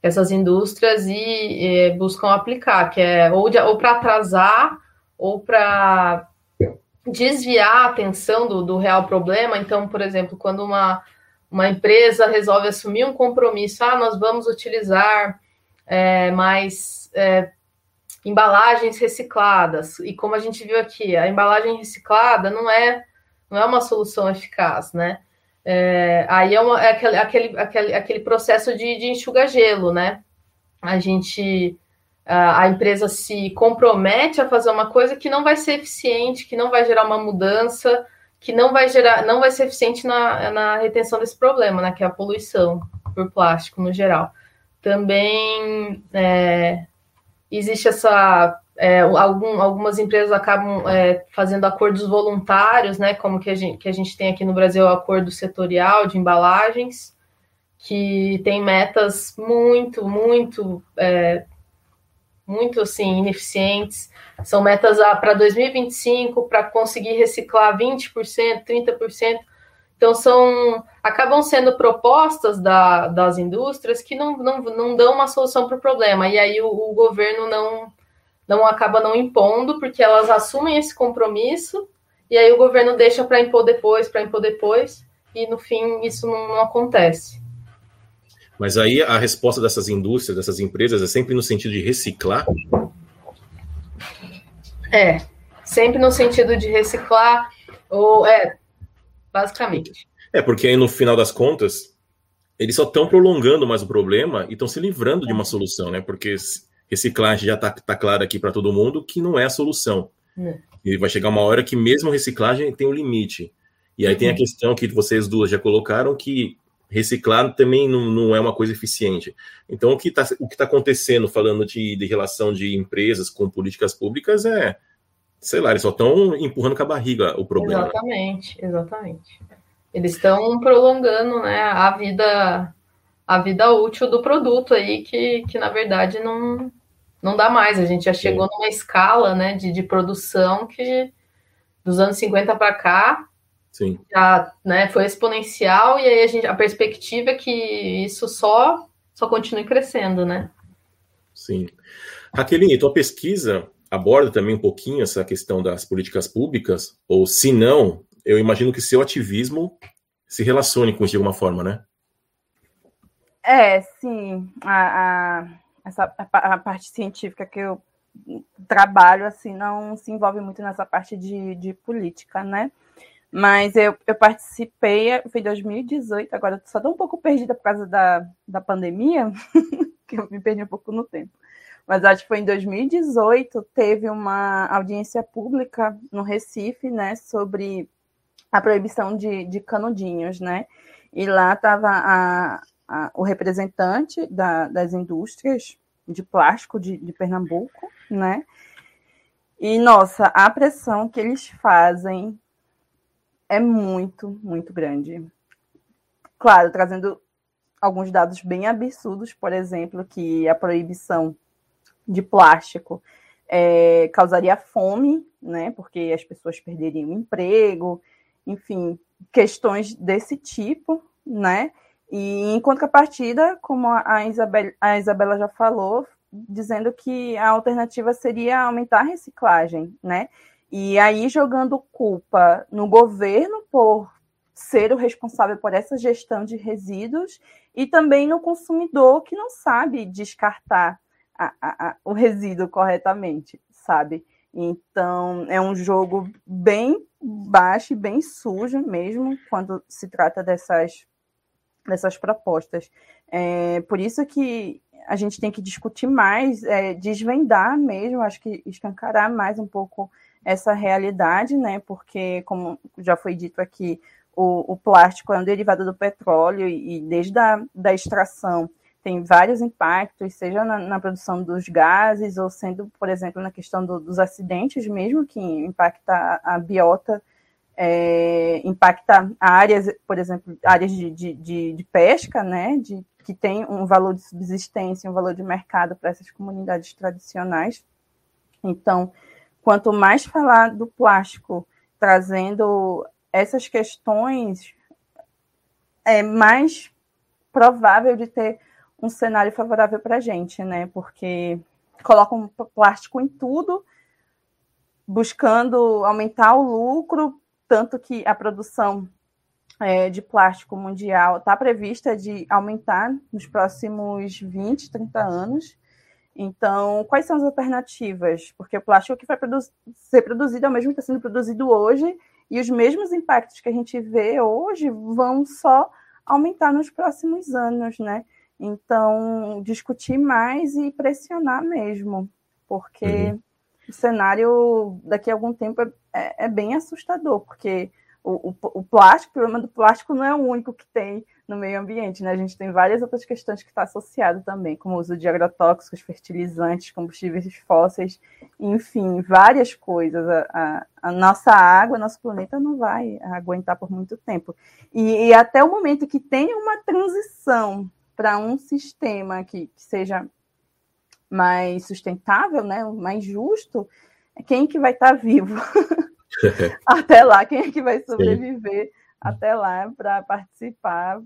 essas indústrias e, e, buscam aplicar, que é ou, ou para atrasar ou para desviar a atenção do, do real problema. Então, por exemplo, quando uma, uma empresa resolve assumir um compromisso, ah, nós vamos utilizar é, mais é, embalagens recicladas. E como a gente viu aqui, a embalagem reciclada não é não é uma solução eficaz, né? É, aí é, uma, é aquele, aquele, aquele, aquele processo de, de enxugar gelo, né? A gente, a, empresa se compromete a fazer uma coisa que não vai ser eficiente, que não vai gerar uma mudança, que não vai gerar, não vai ser eficiente na, na retenção desse problema, né? Que é a poluição por plástico no geral. Também é, existe essa é, algum, algumas empresas acabam é, fazendo acordos voluntários, né? Como que a, gente, que a gente tem aqui no Brasil o acordo setorial de embalagens, que tem metas muito, muito, é, muito assim, ineficientes. São metas para 2025 para conseguir reciclar 20%, 30%. Então, são acabam sendo propostas da, das indústrias que não, não, não dão uma solução para o problema. E aí o, o governo não não acaba não impondo, porque elas assumem esse compromisso e aí o governo deixa para impor depois, para impor depois, e no fim isso não, não, acontece. Mas aí a resposta dessas indústrias, dessas empresas, é sempre no sentido de reciclar? É, sempre no sentido de reciclar, ou é, basicamente. É, porque aí no final das contas, eles só estão prolongando mais o problema e estão se livrando de uma solução, né? Porque reciclagem já está tá claro aqui para todo mundo que não é a solução. É. E vai chegar uma hora que mesmo reciclagem tem um limite. E aí uhum. tem a uhum. questão que vocês duas já colocaram que reciclar também não, não é uma coisa eficiente. Então o que está tá acontecendo falando de, de relação de empresas com políticas públicas é sei lá, eles só estão empurrando com a barriga o problema. Exatamente, exatamente. Eles estão prolongando né, a vida a vida útil do produto aí, que, que na verdade não, não dá mais. A gente já chegou Sim. numa escala né, de, de produção que dos anos 50 para cá Sim. já né, foi exponencial e aí a, gente, a perspectiva é que isso só, só continue crescendo, né? Sim. Raqueline, tua pesquisa aborda também um pouquinho essa questão das políticas públicas, ou se não, eu imagino que seu ativismo se relacione com isso de alguma forma, né? É, sim. A, a essa, a, a, parte científica que eu trabalho, assim, não se envolve muito nessa parte de, de política, né? Mas eu, eu participei, foi em 2018, agora só estou um pouco perdida por causa da, da pandemia, [laughs] que eu me perdi um pouco no tempo. Mas acho que foi em 2018, teve uma audiência pública no Recife, né, sobre a proibição de, de canudinhos, né? E lá estava o representante da, das indústrias de plástico de, de Pernambuco, né? E, nossa, a pressão que eles fazem é muito, muito grande. Claro, trazendo alguns dados bem absurdos, por exemplo, que a proibição de plástico é, causaria fome, né? Porque as pessoas perderiam o emprego, enfim, questões desse tipo, né? E em contrapartida, como a, Isabel, a Isabela já falou, dizendo que a alternativa seria aumentar a reciclagem, né? E aí jogando culpa no governo por ser o responsável por essa gestão de resíduos e também no consumidor que não sabe descartar a, a, a, o resíduo corretamente, sabe? Então é um jogo bem baixo e bem sujo mesmo quando se trata dessas dessas propostas. É, por isso que a gente tem que discutir mais, é, desvendar mesmo, acho que escancarar mais um pouco essa realidade, né? Porque, como já foi dito aqui, o, o plástico é um derivado do petróleo e, e desde a da extração tem vários impactos, seja na, na, produção dos gases ou sendo, por exemplo, na questão do, dos acidentes mesmo, que impacta a, biota, é, impacta áreas, por exemplo, áreas de, de, de, de pesca, né, de, que tem um valor de subsistência, um valor de mercado para essas comunidades tradicionais. Então, quanto mais falar do plástico trazendo essas questões, é mais provável de ter um cenário favorável para a gente, né? Porque colocam plástico em tudo, buscando aumentar o lucro, tanto que a produção é, de plástico mundial está prevista de aumentar nos próximos 20, 30 anos. Então, quais são as alternativas? Porque o plástico que vai ser produzido é o mesmo que está sendo produzido hoje, e os mesmos impactos que a gente vê hoje vão só aumentar nos próximos anos, né? Então, discutir mais e pressionar mesmo, porque uhum. o cenário daqui a algum tempo é, é, é bem assustador, porque o, o, o, plástico, o problema do plástico não é o único que tem no meio ambiente, né? A gente tem várias outras questões que está associado também, como o uso de agrotóxicos, fertilizantes, combustíveis fósseis, enfim, várias coisas. A, a, a nossa água, nosso planeta não vai aguentar por muito tempo. E, e até o momento que tem uma transição para um sistema que, que, seja mais sustentável, né, mais justo, quem que vai estar tá vivo [laughs] até lá? Quem é que vai sobreviver Sim. até lá para participar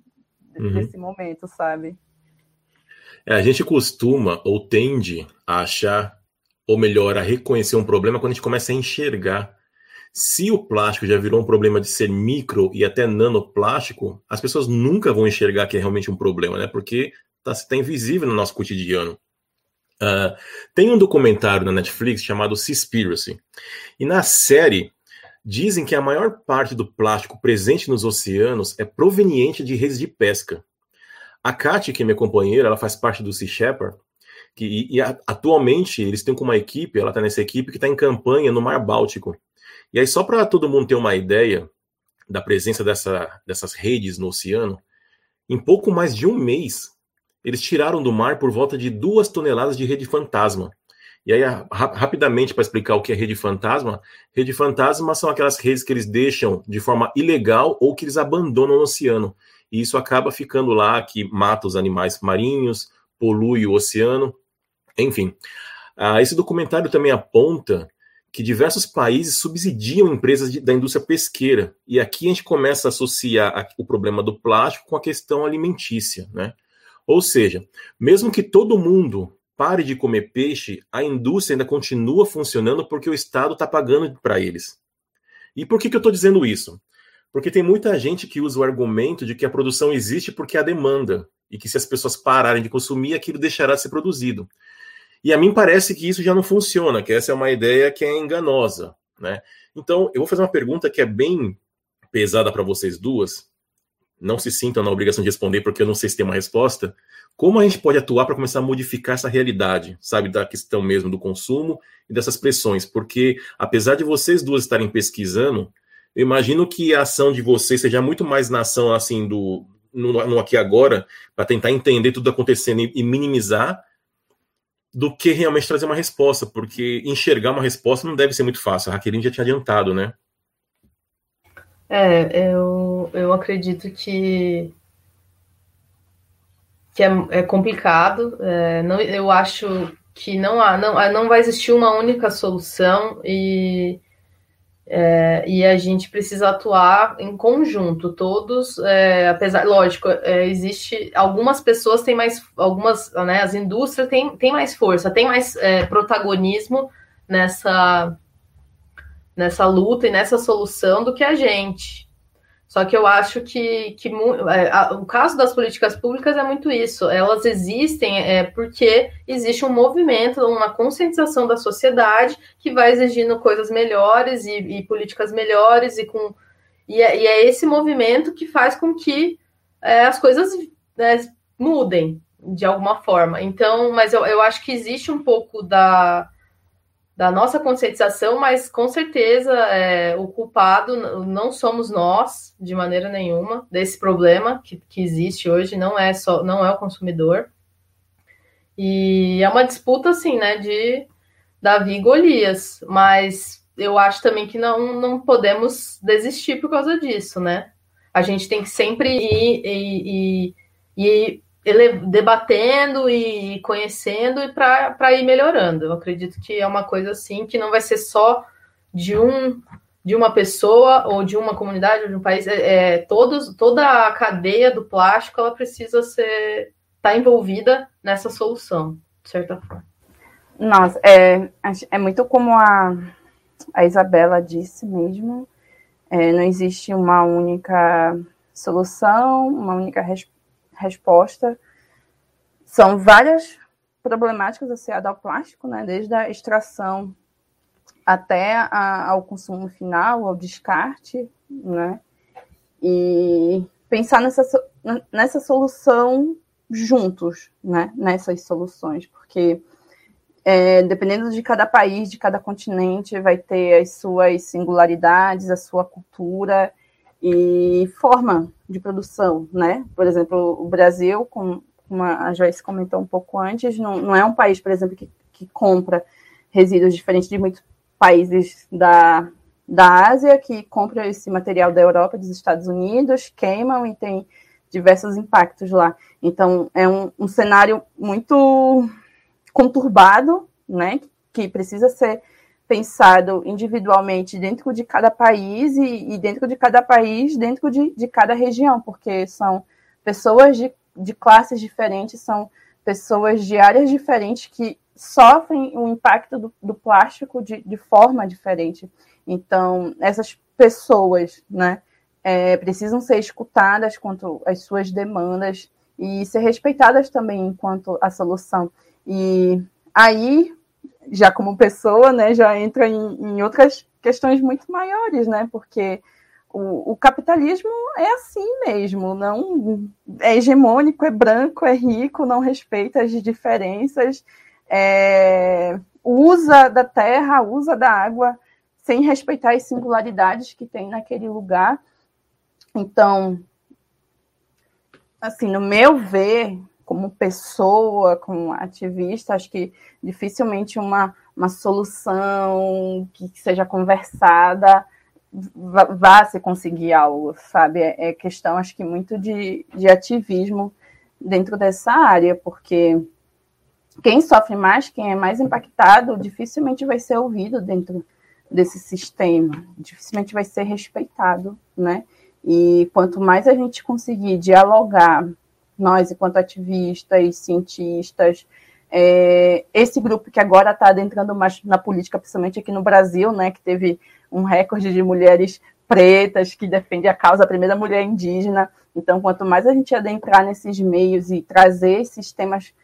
uhum. desse momento, sabe? É, a gente costuma ou tende a achar, ou melhor, a reconhecer um problema quando a gente começa a enxergar se o plástico já virou um problema de ser micro e até nanoplástico, as pessoas nunca vão enxergar que é realmente um problema, né? Porque está tá invisível no nosso cotidiano. Uh, tem um documentário na Netflix chamado Seaspiracy. E na série, dizem que a maior parte do plástico presente nos oceanos é proveniente de redes de pesca. A Kate, que é minha companheira, ela faz parte do Sea Shepherd, que, e, e atualmente eles têm como uma equipe, ela está nessa equipe que está em campanha no Mar Báltico. E aí, só para todo mundo ter uma ideia da presença dessa, dessas redes no oceano, em pouco mais de um mês, eles tiraram do mar por volta de duas toneladas de rede fantasma. E aí, rapidamente, para explicar o que é rede fantasma, rede fantasma são aquelas redes que eles deixam de forma ilegal ou que eles abandonam no oceano. E isso acaba ficando lá, que mata os animais marinhos, polui o oceano, enfim. Ah, esse documentário também aponta que diversos países subsidiam empresas de, da indústria pesqueira. E aqui a gente começa a associar a, o problema do plástico com a questão alimentícia, né? Ou seja, mesmo que todo mundo pare de comer peixe, a indústria ainda continua funcionando porque o Estado está pagando para eles. E por que, que eu estou dizendo isso? Porque tem muita gente que usa o argumento de que a produção existe porque há demanda, e que se as pessoas pararem de consumir, aquilo deixará de ser produzido. E a mim parece que isso já não funciona, que essa é uma ideia que é enganosa, né? Então, eu vou fazer uma pergunta que é bem pesada para vocês duas. Não se sintam na obrigação de responder, porque eu não sei se tem uma resposta. Como a gente pode atuar para começar a modificar essa realidade, sabe, da questão mesmo do consumo e dessas pressões? Porque, apesar de vocês duas estarem pesquisando, eu imagino que a ação de vocês seja muito mais na ação, assim, do no, no aqui agora, para tentar entender tudo acontecendo e, e minimizar do que realmente trazer uma resposta, porque enxergar uma resposta não deve ser muito fácil. A Raquelin já tinha adiantado, né? É, eu, eu acredito que, que é, é complicado. É, não, eu acho que não, há, não, não vai existir uma única solução e é, e a gente precisa atuar em conjunto, todos, é, apesar, lógico, é, existe algumas pessoas têm mais, algumas, né, as indústrias têm, têm mais força, têm mais é, protagonismo nessa nessa luta e nessa solução do que a gente. Só que eu acho que, que é, o caso das políticas públicas é muito isso. Elas existem é, porque existe um movimento, uma conscientização da sociedade que vai exigindo coisas melhores e, e políticas melhores e com e é, e é, esse movimento que faz com que é, as coisas né, mudem de alguma forma. Então, mas eu, eu acho que existe um pouco da da nossa conscientização, mas com certeza é, o culpado não somos nós de maneira nenhuma desse problema que, que existe hoje, não é só não é o consumidor. E é uma disputa assim, né, de Davi e Golias, mas eu acho também que não, não podemos desistir por causa disso, né? A gente tem que sempre ir, ir, ir debatendo e conhecendo e para ir melhorando. Eu acredito que é uma coisa assim que não vai ser só de um de uma pessoa ou de uma comunidade ou de um país. É, é todos, toda a cadeia do plástico ela precisa ser estar tá envolvida nessa solução, de certa forma. Nossa, é, é muito como a, a Isabela disse mesmo. É, não existe uma única solução, uma única res, resposta. São várias problemáticas associadas ao plástico, né? desde a extração até a, ao consumo final, ao descarte, né? E pensar nessa, nessa solução juntos, né? Nessas soluções, porque é, dependendo de cada país, de cada continente, vai ter as suas singularidades, a sua cultura e forma de produção, né? Por exemplo, o Brasil, como a Joyce comentou um pouco antes, não, não é um país, por exemplo, que, que compra resíduos diferentes de muitos países da, da Ásia, que compram esse material da Europa, dos Estados Unidos, queimam e tem diversos impactos lá. Então, é um, um cenário muito conturbado, né, que precisa ser pensado individualmente dentro de cada país e, e dentro de cada país, dentro de, de cada região, porque são pessoas de, de classes diferentes, são pessoas de áreas diferentes que sofrem o impacto do, do plástico de, de, forma diferente. Então, essas pessoas, né, é, precisam ser escutadas quanto às suas demandas e ser respeitadas também enquanto a solução. E aí, já como pessoa, né, já entra em, em outras questões muito maiores, né, porque o, o, capitalismo é assim mesmo, não é hegemônico, é branco, é rico, não respeita as diferenças, é, usa da terra, usa da água, sem respeitar as singularidades que tem naquele lugar. Então, assim, no meu ver, como pessoa, como ativista, acho que dificilmente uma, uma solução que seja conversada vá se conseguir algo, sabe? É, é questão, acho que, muito de, de ativismo dentro dessa área, porque quem sofre mais, quem é mais impactado, dificilmente vai ser ouvido dentro desse sistema, dificilmente vai ser respeitado, né? E quanto mais a gente conseguir dialogar nós, enquanto ativistas, cientistas, é, esse grupo que agora está adentrando mais na política, principalmente aqui no Brasil, né, que teve um recorde de mulheres pretas que defende a causa da primeira mulher indígena. Então, quanto mais a gente adentrar nesses meios e trazer esses temas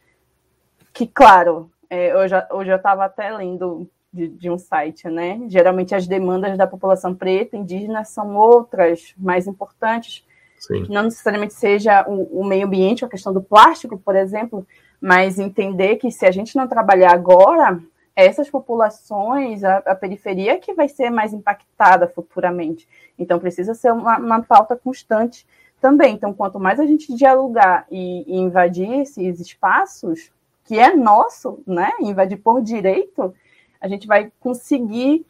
que, claro, é, hoje, eu estava até lendo de, de, um site, né? Geralmente as demandas da população preta, indígena, são outras, mais importantes, Sim. não necessariamente seja o, o, meio ambiente, a questão do plástico, por exemplo, mas entender que se a gente não trabalhar agora, essas populações, a, a periferia que vai ser mais impactada futuramente. Então precisa ser uma, uma pauta constante também. Então, quanto mais a gente dialogar e, e invadir esses espaços, que é nosso, né? Invadir por direito, a gente vai conseguir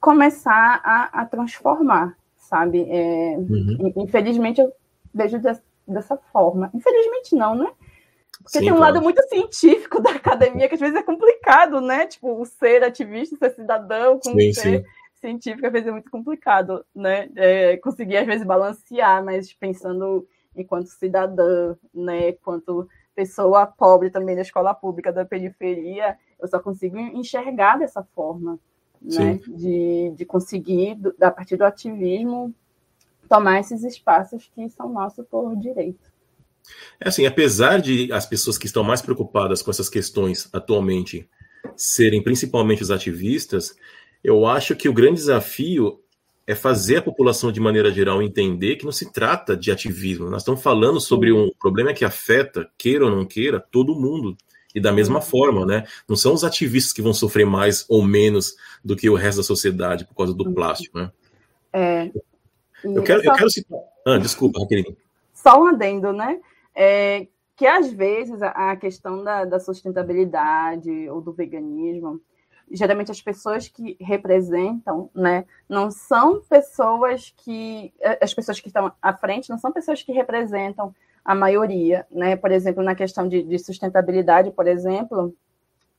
começar a, a transformar sabe? É, uhum. Infelizmente, eu vejo de, dessa forma. Infelizmente, não, né? Porque Sim, tem um lado muito científico [laughs] da academia que às vezes é complicado, né? Tipo, ser ativista, ser cidadão, com sim, ser sim. científico, às vezes é muito complicado, né? É, conseguir, às vezes, balancear, mas pensando enquanto cidadã, né? Quanto pessoa pobre também da escola pública da periferia, eu só consigo enxergar dessa forma né? De, de conseguir, a partir do ativismo, tomar esses espaços que são nossos por direito. É assim, apesar de as pessoas que estão mais preocupadas com essas questões atualmente serem principalmente os ativistas, eu acho que o grande desafio é fazer a população de maneira geral entender que não se trata de ativismo. Nós estamos falando sobre um problema que afeta, queira ou não queira, todo mundo. E da mesma forma, né? Não são os ativistas que vão sofrer mais ou menos do que o resto da sociedade por causa do uhum. plástico, né? É. Eu quero, só... eu quero citar. Ah, desculpa, Raquel. Só um adendo, né? É, que às vezes a, questão da, da sustentabilidade ou do veganismo geralmente as pessoas que representam, né, não são pessoas que as pessoas que estão à frente não são pessoas que representam a maioria, né? Por exemplo, na questão de, de sustentabilidade, por exemplo,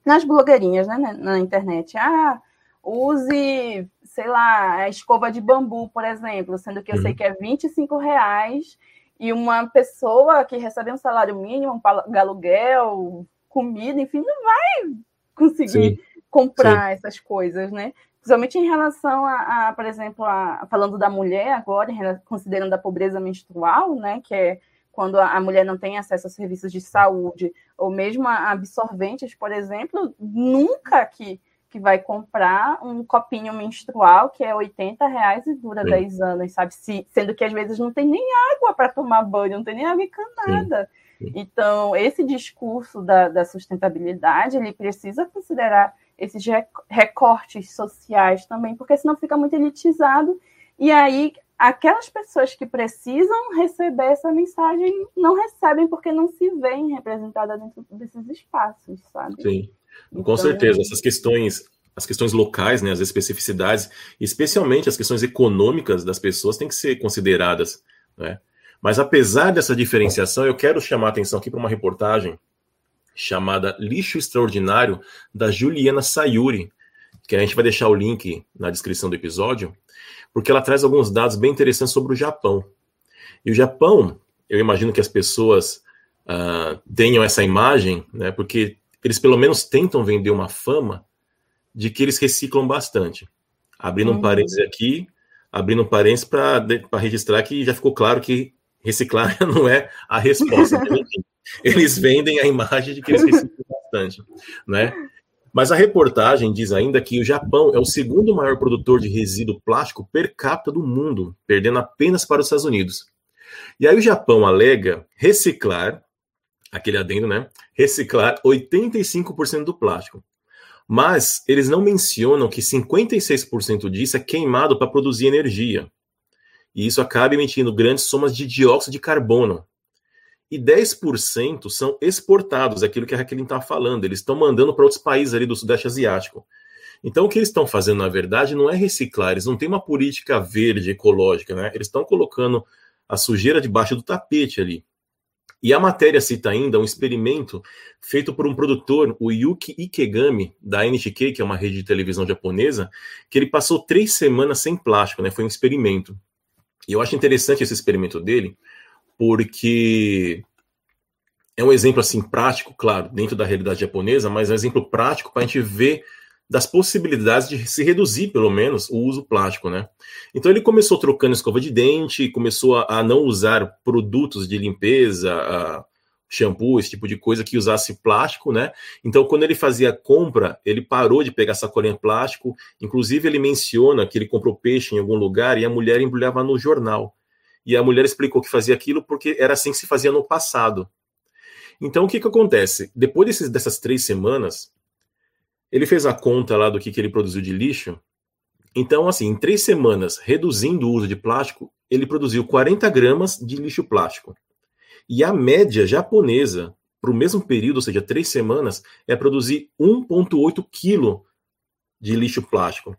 nas blogueirinhas, né, na, na, internet, ah, use, sei lá, a escova de bambu, por exemplo, sendo que eu uhum. sei que é 25 reais e uma pessoa que recebe um salário mínimo, um aluguel, comida, enfim, não vai conseguir Sim comprar Sim. essas coisas, né? Principalmente em relação a, a por exemplo, a, falando da mulher agora, considerando a pobreza menstrual, né? Que é quando a, mulher não tem acesso a serviços de saúde, ou mesmo a absorventes, por exemplo, nunca que, que vai comprar um copinho menstrual que é 80 reais e dura Sim. 10 anos, sabe? Se, sendo que às vezes não tem nem água para tomar banho, não tem nem água encanada. Sim. Então, esse discurso da, da sustentabilidade, ele precisa considerar esses recortes sociais também, porque senão fica muito elitizado. E aí, aquelas pessoas que precisam receber essa mensagem não recebem porque não se veem representadas dentro desses espaços, sabe? Sim, então, com certeza. Essas questões, as questões locais, né, as especificidades, especialmente as questões econômicas das pessoas, têm que ser consideradas, né? Mas apesar dessa diferenciação, eu quero chamar a atenção aqui para uma reportagem chamada Lixo Extraordinário, da Juliana Sayuri, que a gente vai deixar o link na descrição do episódio, porque ela traz alguns dados bem interessantes sobre o Japão. E o Japão, eu imagino que as pessoas uh, tenham essa imagem, né, porque eles pelo menos tentam vender uma fama de que eles reciclam bastante. Abrindo uhum. um parênteses aqui, abrindo um parênteses para registrar que já ficou claro que reciclar [laughs] não é a resposta. [laughs] eles vendem a imagem de que eles reciclam bastante, né? Mas a reportagem diz ainda que o Japão é o segundo maior produtor de resíduo plástico per capita do mundo, perdendo apenas para os Estados Unidos. E aí o Japão alega reciclar, aquele adendo, né? Reciclar 85% do plástico. Mas eles não mencionam que 56% disso é queimado para produzir energia. E isso acaba emitindo grandes somas de dióxido de carbono, e 10% são exportados, aquilo que a Raquel está falando, eles estão mandando para outros países ali do Sudeste Asiático. Então, o que eles estão fazendo, na verdade, não é reciclar, eles não têm uma política verde, ecológica, né? Eles estão colocando a sujeira debaixo do tapete ali. E a matéria cita ainda um experimento feito por um produtor, o Yuki Ikegami, da NHK, que é uma rede de televisão japonesa, que ele passou três semanas sem plástico, né? Foi um experimento. E eu acho interessante esse experimento dele, porque é um exemplo assim prático, claro, dentro da realidade japonesa, mas é um exemplo prático para a gente ver das possibilidades de se reduzir, pelo menos, o uso plástico, né? Então ele começou trocando escova de dente, começou a, a não usar produtos de limpeza, shampoo, esse tipo de coisa que usasse plástico, né? Então, quando ele fazia compra, ele parou de pegar sacolinha plástico. Inclusive, ele menciona que ele comprou peixe em algum lugar e a mulher embrulhava no jornal. E a mulher explicou que fazia aquilo porque era assim que se fazia no passado. Então, o que, que acontece? Depois desses, dessas três semanas, ele fez a conta lá do que, que ele produziu de lixo. Então, assim, em três semanas, reduzindo o uso de plástico, ele produziu 40 gramas de lixo plástico. E a média japonesa, para o mesmo período, ou seja, três semanas, é produzir 1,8 quilo de lixo plástico.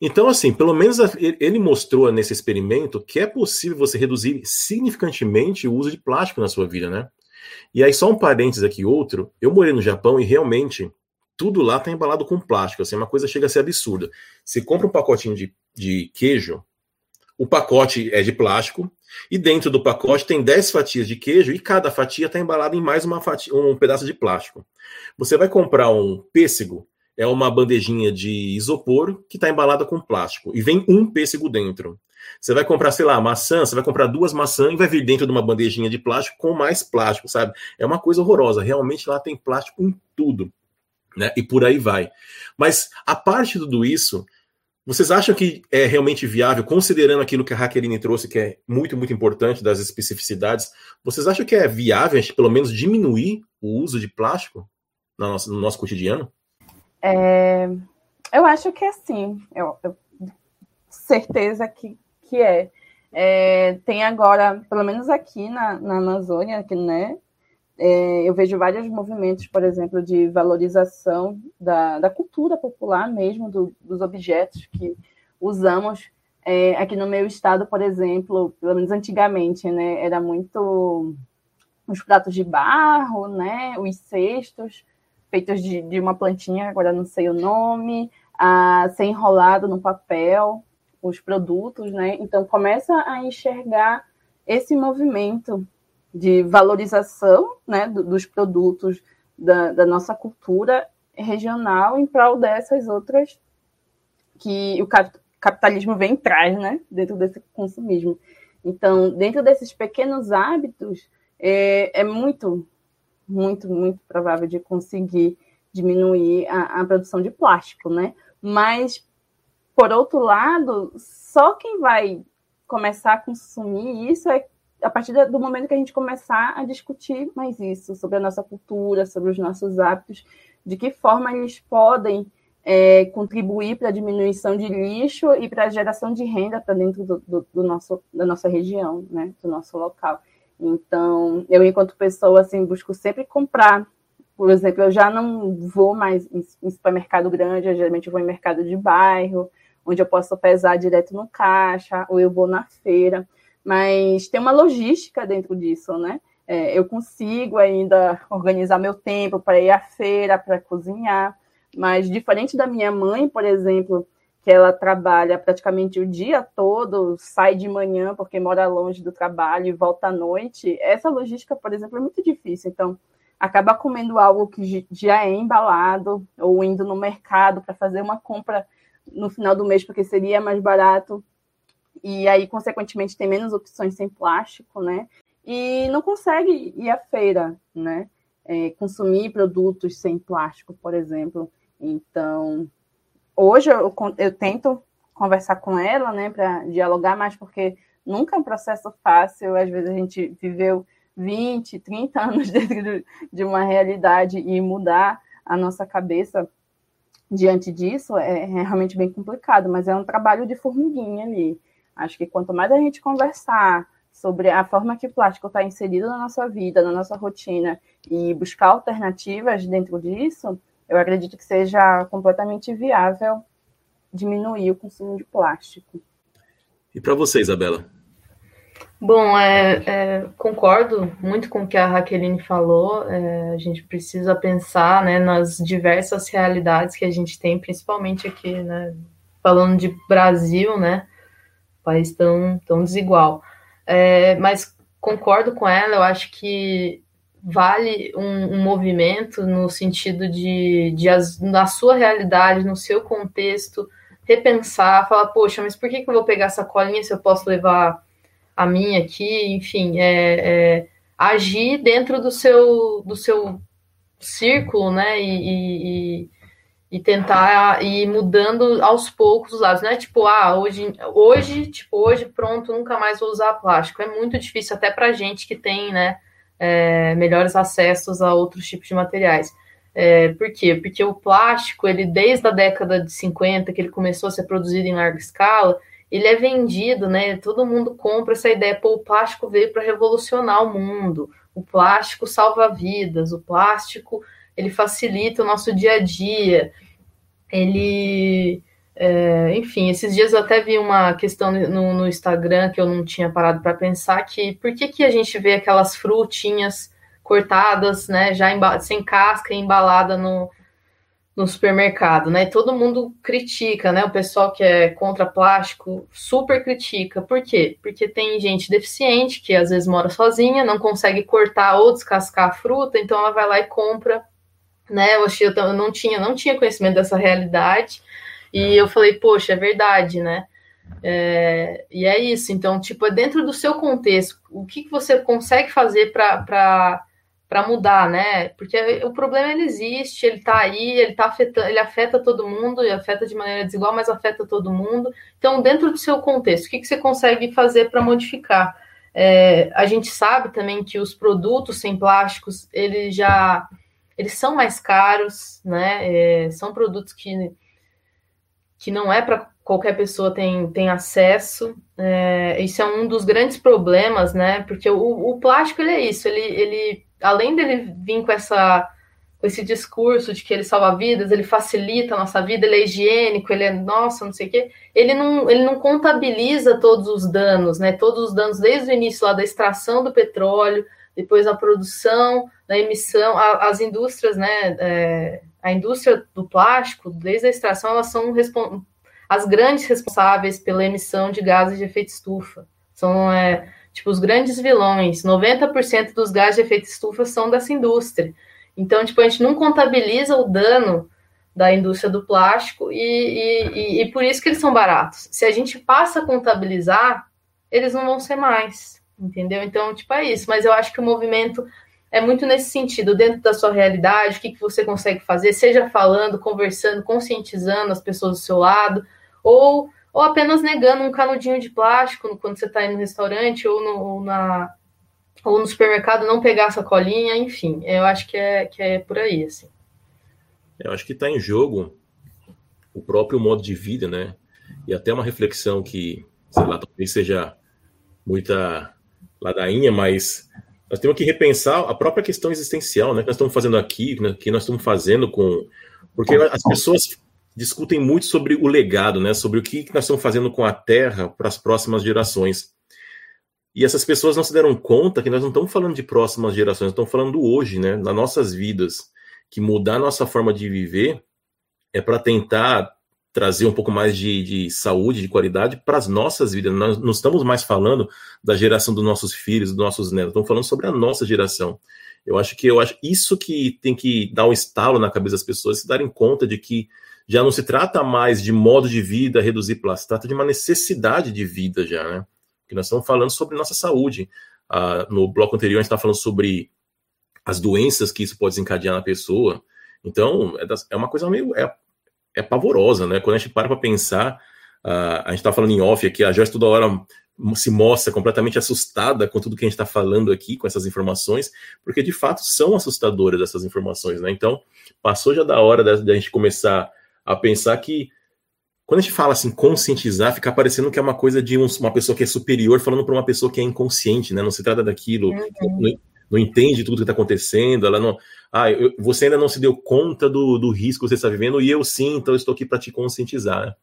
Então, assim, pelo menos ele mostrou nesse experimento que é possível você reduzir significantemente o uso de plástico na sua vida, né? E aí, só um parênteses aqui, outro. Eu morei no Japão e realmente tudo lá tá embalado com plástico. Assim, uma coisa chega a ser absurda. Você compra um pacotinho de, de queijo, o pacote é de plástico, e dentro do pacote tem 10 fatias de queijo, e cada fatia está embalada em mais uma fatia, um pedaço de plástico. Você vai comprar um pêssego, é uma bandejinha de isopor que está embalada com plástico e vem um pêssego dentro. Você vai comprar, sei lá, maçã, você vai comprar duas maçãs e vai vir dentro de uma bandejinha de plástico com mais plástico, sabe? É uma coisa horrorosa. Realmente lá tem plástico em tudo, né? E por aí vai. Mas a parte de tudo isso, vocês acham que é realmente viável, considerando aquilo que a Raqueline trouxe, que é muito, muito importante das especificidades, vocês acham que é viável a gente, pelo menos, diminuir o uso de plástico? no nosso, no nosso cotidiano? É, eu acho que é sim. Eu, eu, certeza que, que é. é. Tem agora, pelo menos aqui na, na Amazônia, aqui, né? É, eu vejo vários movimentos, por exemplo, de valorização da, da cultura popular mesmo, do, dos objetos que usamos. É, aqui no meu estado, por exemplo, pelo menos antigamente, né, era muito os pratos de barro, né, os cestos feitos de, de uma plantinha, agora não sei o nome, a ser enrolado no papel, os produtos, né? Então começa a enxergar esse movimento de valorização né, dos produtos da, da nossa cultura regional em prol dessas outras que o capitalismo vem traz, né, dentro desse consumismo. Então, dentro desses pequenos hábitos, é, é muito, muito, muito provável de conseguir diminuir a, a produção de plástico, né? Mas, por outro lado, só quem vai começar a consumir isso é a partir do momento que a gente começar a discutir mais isso, sobre a nossa cultura, sobre os nossos hábitos, de que forma eles podem é, contribuir para a diminuição de lixo e para a geração de renda para dentro do, do, do, nosso, da nossa região, né, do nosso local. Então, eu, enquanto pessoa, assim, busco sempre comprar. Por exemplo, eu já não vou mais em, supermercado grande, eu geralmente vou em mercado de bairro, onde eu posso pesar direto no caixa, ou eu vou na feira mas tem uma logística dentro disso, né? É, eu consigo ainda organizar meu tempo para ir à feira, para cozinhar, mas diferente da minha mãe, por exemplo, que ela trabalha praticamente o dia todo, sai de manhã porque mora longe do trabalho e volta à noite, essa logística, por exemplo, é muito difícil. Então, acaba comendo algo que já é embalado ou indo no mercado para fazer uma compra no final do mês porque seria mais barato e aí, consequentemente, tem menos opções sem plástico, né? E não consegue ir à feira, né? É, consumir produtos sem plástico, por exemplo. Então, hoje eu, eu tento conversar com ela, né, para dialogar mais, porque nunca é um processo fácil. Às vezes a gente viveu 20, 30 [laughs] anos dentro de uma realidade e mudar a nossa cabeça diante disso é, é realmente bem complicado, mas é um trabalho de formiguinha ali. Acho que quanto mais a gente conversar sobre a forma que o plástico está inserido na nossa vida, na nossa rotina, e buscar alternativas dentro disso, eu acredito que seja completamente viável diminuir o consumo de plástico. E para você, Isabela? Bom, é, é, concordo muito com o que a Raqueline falou. É, a gente precisa pensar né, nas diversas realidades que a gente tem, principalmente aqui, né, falando de Brasil, né? país tão, tão desigual. É, mas concordo com ela, eu acho que vale um, um movimento no sentido de, de as, na sua realidade, no seu contexto, repensar, falar, poxa, mas por que, que eu vou pegar essa colinha se eu posso levar a minha aqui? Enfim, é, é agir dentro do seu, do seu círculo, né? E, e, e tentar ir mudando aos poucos os lados, não é tipo, ah, hoje, hoje, tipo, hoje, pronto, nunca mais vou usar plástico. É muito difícil até para gente que tem, né, é, melhores acessos a outros tipos de materiais. É, por quê? Porque o plástico, ele desde a década de 50, que ele começou a ser produzido em larga escala, ele é vendido, né? Todo mundo compra essa ideia, pô, o plástico veio para revolucionar o mundo, o plástico salva vidas, o plástico ele facilita o nosso dia a dia, ele. É, enfim, esses dias eu até vi uma questão no, no Instagram que eu não tinha parado para pensar que por que, que a gente vê aquelas frutinhas cortadas, né, já sem casca embalada no, no supermercado, né? Todo mundo critica, né? O pessoal que é contra plástico super critica. Por quê? Porque tem gente deficiente que às vezes mora sozinha, não consegue cortar ou descascar a fruta, então ela vai lá e compra né? Eu achei, eu não tinha, não tinha conhecimento dessa realidade. E eu falei, poxa, é verdade, né? É, e é isso. Então, tipo, é dentro do seu contexto, o que, que você consegue fazer para mudar, né? Porque o problema ele existe, ele está aí, ele tá afetando, ele afeta todo mundo, e afeta de maneira desigual, mas afeta todo mundo. Então, dentro do seu contexto, o que, que você consegue fazer para modificar? É, a gente sabe também que os produtos sem plásticos, eles já eles são mais caros, né? É, são produtos que, que não é para qualquer pessoa tem, tem acesso. É, isso é um dos grandes problemas, né? Porque o, o plástico ele é isso, ele, ele além dele vir com essa com esse discurso de que ele salva vidas, ele facilita a nossa vida, ele é higiênico, ele é nossa, não sei o quê, ele não, ele não contabiliza todos os danos, né? Todos os danos desde o início lá da extração do petróleo, depois a produção, da emissão, a, as indústrias, né? É, a indústria do plástico, desde a extração, elas são as grandes responsáveis pela emissão de gases de efeito estufa. São é, tipo os grandes vilões. 90% dos gases de efeito estufa são dessa indústria. Então, tipo, a gente não contabiliza o dano da indústria do plástico e, e, e, e por isso que eles são baratos. Se a gente passa a contabilizar, eles não vão ser mais entendeu? Então, tipo, é isso. Mas eu acho que o movimento é muito nesse sentido, dentro da sua realidade, o que, que você consegue fazer, seja falando, conversando, conscientizando as pessoas do seu lado, ou, ou apenas negando um canudinho de plástico quando você está indo no restaurante ou no, ou na, ou no supermercado, não pegar a sacolinha, enfim. Eu acho que é, que é por aí, assim. Eu acho que está em jogo o próprio modo de vida, né? E até uma reflexão que, sei lá, talvez seja muita ladainha, mas nós temos que repensar a própria questão existencial, né? Que nós estamos fazendo aqui, né, que nós estamos fazendo com. Porque as pessoas discutem muito sobre o legado, né? Sobre o que nós estamos fazendo com a Terra para as próximas gerações. E essas pessoas não se deram conta que nós não estamos falando de próximas gerações, estamos falando hoje, né? Nas nossas vidas. Que mudar a nossa forma de viver é para tentar trazer um pouco mais de, de saúde, de qualidade para as nossas vidas. Nós não estamos mais falando da geração dos nossos filhos, dos nossos netos, estamos falando sobre a nossa geração. Eu acho que eu acho isso que tem que dar um estalo na cabeça das pessoas, se darem conta de que já não se trata mais de modo de vida reduzir plástico, trata de uma necessidade de vida já, né? Porque nós estamos falando sobre nossa saúde. Ah, no bloco anterior a gente está falando sobre as doenças que isso pode desencadear na pessoa. Então, é, é uma coisa meio. É, é pavorosa, né? Quando a gente para para pensar, uh, a gente está falando em off aqui, a Joyce toda hora se mostra completamente assustada com tudo que a gente está falando aqui, com essas informações, porque de fato são assustadoras essas informações, né? Então, passou já da hora da, gente começar a pensar que quando a gente fala assim, conscientizar, fica parecendo que é uma coisa de um, uma pessoa que é superior falando para uma pessoa que é inconsciente, né? Não se trata daquilo, uhum. Não, entende tudo que está acontecendo, ela não, ah, eu, você ainda não se deu conta do, do risco que você está vivendo e eu sim, então eu estou aqui para te conscientizar.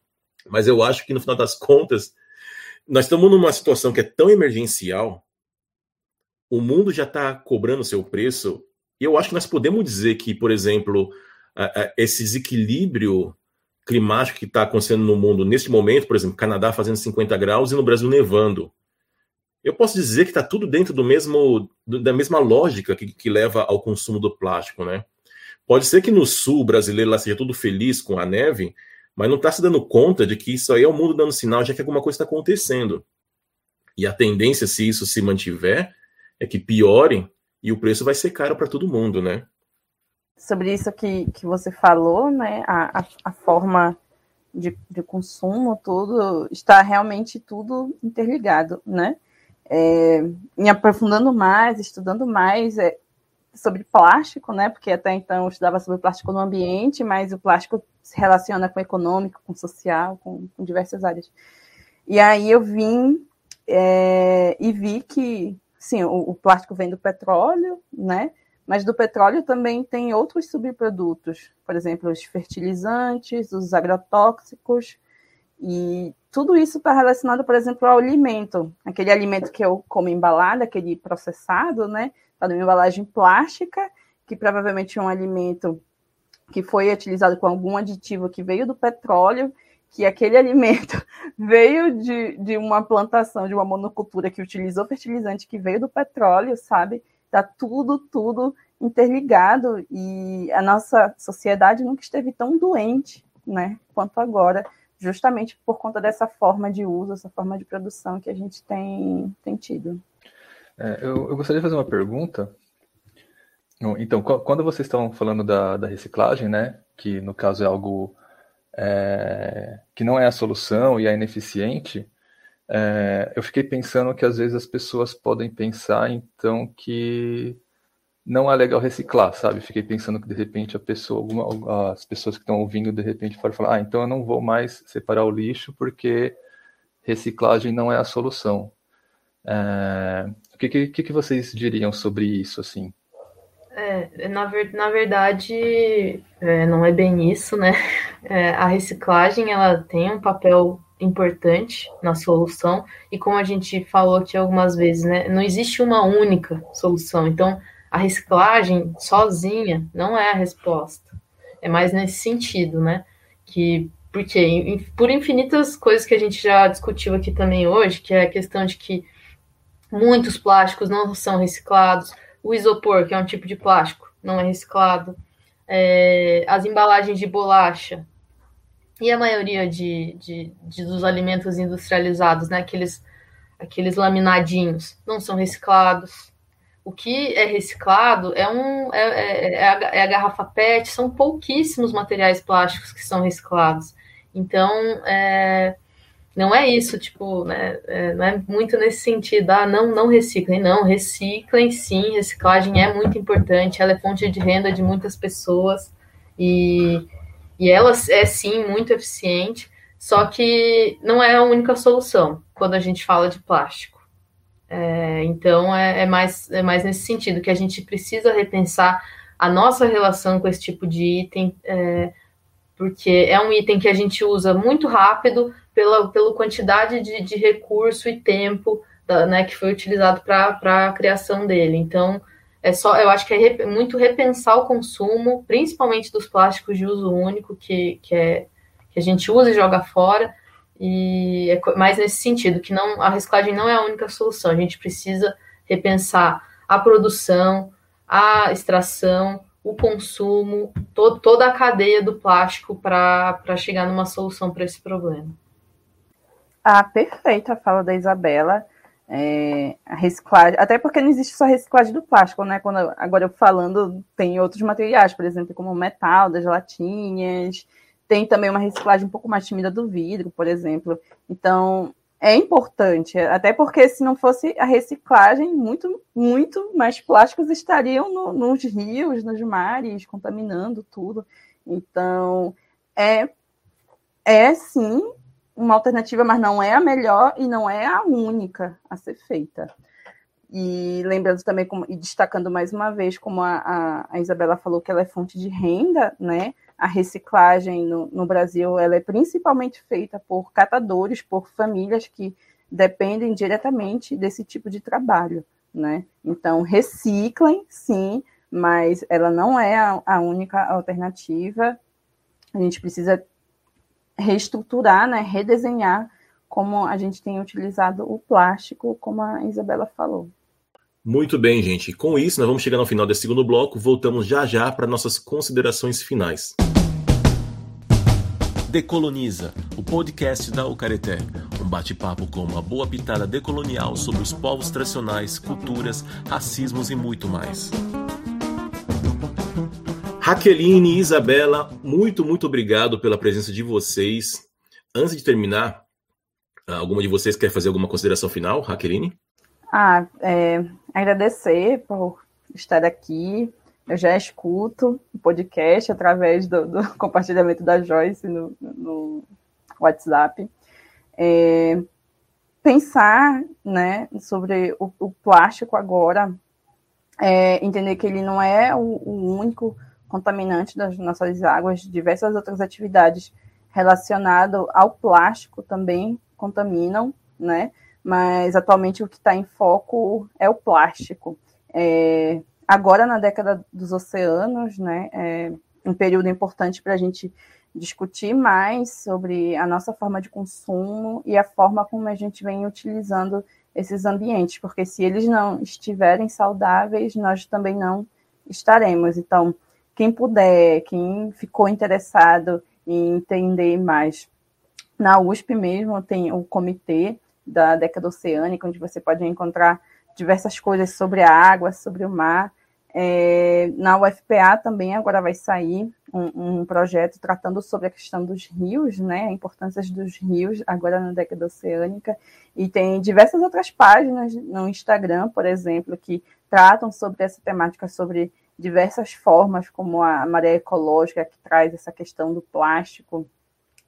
Mas eu acho que no final das contas, nós estamos numa situação que é tão emergencial, o mundo já está cobrando seu preço, e eu acho que nós podemos dizer que, por exemplo, esse desequilíbrio climático que está acontecendo no mundo neste momento, por exemplo, Canadá fazendo 50 graus e no Brasil nevando eu posso dizer que está tudo dentro do mesmo da mesma lógica que, que, leva ao consumo do plástico, né? Pode ser que no sul brasileiro lá seja tudo feliz com a neve, mas não está se dando conta de que isso aí é o mundo dando sinal já que alguma coisa está acontecendo. E a tendência, se isso se mantiver, é que piore e o preço vai ser caro para todo mundo, né? Sobre isso que, que você falou, né? A, a, a forma de, de consumo, tudo está realmente tudo interligado, né? É, me aprofundando mais, estudando mais é, sobre plástico, né? Porque até então eu estudava sobre plástico no ambiente, mas o plástico se relaciona com econômico, com social, com, com diversas áreas. E aí eu vim é, e vi que, sim, o, o, plástico vem do petróleo, né? Mas do petróleo também tem outros subprodutos, por exemplo, os fertilizantes, os agrotóxicos, e tudo isso está relacionado, por exemplo, ao alimento. Aquele alimento que eu como embalado, aquele processado, né? Está numa embalagem plástica, que provavelmente é um alimento que foi utilizado com algum aditivo que veio do petróleo, que aquele [laughs] alimento veio de, de uma plantação, de uma monocultura que utilizou fertilizante que veio do petróleo, sabe? Está tudo, tudo interligado e a nossa sociedade nunca esteve tão doente, né, quanto agora justamente por conta dessa forma de uso, essa forma de produção que a gente tem, tem tido. É, eu, eu, gostaria de fazer uma pergunta. Então, quando vocês estão falando da, da reciclagem, né, que no caso é algo é, que não é a solução e é ineficiente, é, eu fiquei pensando que às vezes as pessoas podem pensar, então, que não é legal reciclar, sabe? Fiquei pensando que de repente a pessoa, alguma, as pessoas que estão ouvindo de repente podem falar, ah, então eu não vou mais separar o lixo porque reciclagem não é a solução. É, o que, que, que vocês diriam sobre isso, assim? É, na, ver, na verdade, é, não é bem isso, né? É, a reciclagem ela tem um papel importante na solução e como a gente falou aqui algumas vezes, né? Não existe uma única solução. Então, a reciclagem sozinha não é a resposta. É mais nesse sentido, né? Que porque por infinitas coisas que a gente já discutiu aqui também hoje, que é a questão de que muitos plásticos não são reciclados, o isopor, que é um tipo de plástico, não é reciclado, é, as embalagens de bolacha e a maioria de, de, de, dos alimentos industrializados, né, aqueles, aqueles laminadinhos, não são reciclados. O que é reciclado é, um, é, é, é, a, é a garrafa PET, são pouquíssimos materiais plásticos que são reciclados. Então, é, não é isso, tipo, né, é, não é muito nesse sentido, ah, não, não reciclem, não, reciclem sim, reciclagem é muito importante, ela é fonte de renda de muitas pessoas e, e ela é sim muito eficiente, só que não é a única solução quando a gente fala de plástico. É, então é, é, mais, é mais nesse sentido que a gente precisa repensar a nossa relação com esse tipo de item, é, porque é um item que a gente usa muito rápido pela, pela quantidade de, de recurso e tempo da, né, que foi utilizado para a criação dele. Então, é só, eu acho que é muito repensar o consumo, principalmente dos plásticos de uso único, que, que, é, que a gente usa e joga fora, e é mais nesse sentido, que não a reciclagem não é a única solução. A gente precisa repensar a produção, a extração, o consumo, to toda a cadeia do plástico para chegar numa solução para esse problema. Ah, perfeita a fala da Isabela. É, a reciclagem, até porque não existe só reciclagem do plástico, né? Quando, agora eu falando, tem outros materiais, por exemplo, como metal, das latinhas, tem também uma reciclagem um pouco mais tímida do vidro, por exemplo. Então, é importante, até porque se não fosse a reciclagem, muito, muito mais plásticos estariam no, nos rios, nos mares, contaminando tudo. Então, é, é sim uma alternativa, mas não é a melhor e não é a única a ser feita. E lembrando também, como, e destacando mais uma vez, como a, a, a Isabela falou, que ela é fonte de renda, né? A reciclagem no, no, Brasil ela é principalmente feita por catadores, por famílias que dependem diretamente desse tipo de trabalho, né? Então, reciclem, sim, mas ela não é a, a única alternativa. A gente precisa reestruturar, né, redesenhar como a gente tem utilizado o plástico, como a Isabela falou. Muito bem, gente. Com isso, nós vamos chegar ao final desse segundo bloco. Voltamos já já para nossas considerações finais. Decoloniza, o podcast da Ucareté. Um bate-papo com uma boa pitada decolonial sobre os povos tradicionais, culturas, racismos e muito mais. Raqueline e Isabela, muito, muito obrigado pela presença de vocês. Antes de terminar, alguma de vocês quer fazer alguma consideração final, Raqueline? Ah, é, agradecer por estar aqui. Eu já escuto o podcast através do, do [laughs] compartilhamento da Joyce no, no WhatsApp. É, pensar né, sobre o, o plástico agora, é, entender que ele não é o, o, único contaminante das nossas águas, diversas outras atividades relacionadas ao plástico também contaminam, né? Mas atualmente o que está em foco é o plástico. É, agora, na década dos oceanos, né, é um período importante para a gente discutir mais sobre a nossa forma de consumo e a forma como a gente vem utilizando esses ambientes, porque se eles não estiverem saudáveis, nós também não estaremos. Então, quem puder, quem ficou interessado em entender mais, na USP mesmo tem o comitê da década oceânica, onde você pode encontrar diversas coisas sobre a água, sobre o mar. É, na UFPA também agora vai sair um, um, projeto tratando sobre a questão dos rios, né, a importância dos rios agora na década oceânica, e tem diversas outras páginas no Instagram, por exemplo, que tratam sobre essa temática, sobre diversas formas, como a maré ecológica, que traz essa questão do plástico,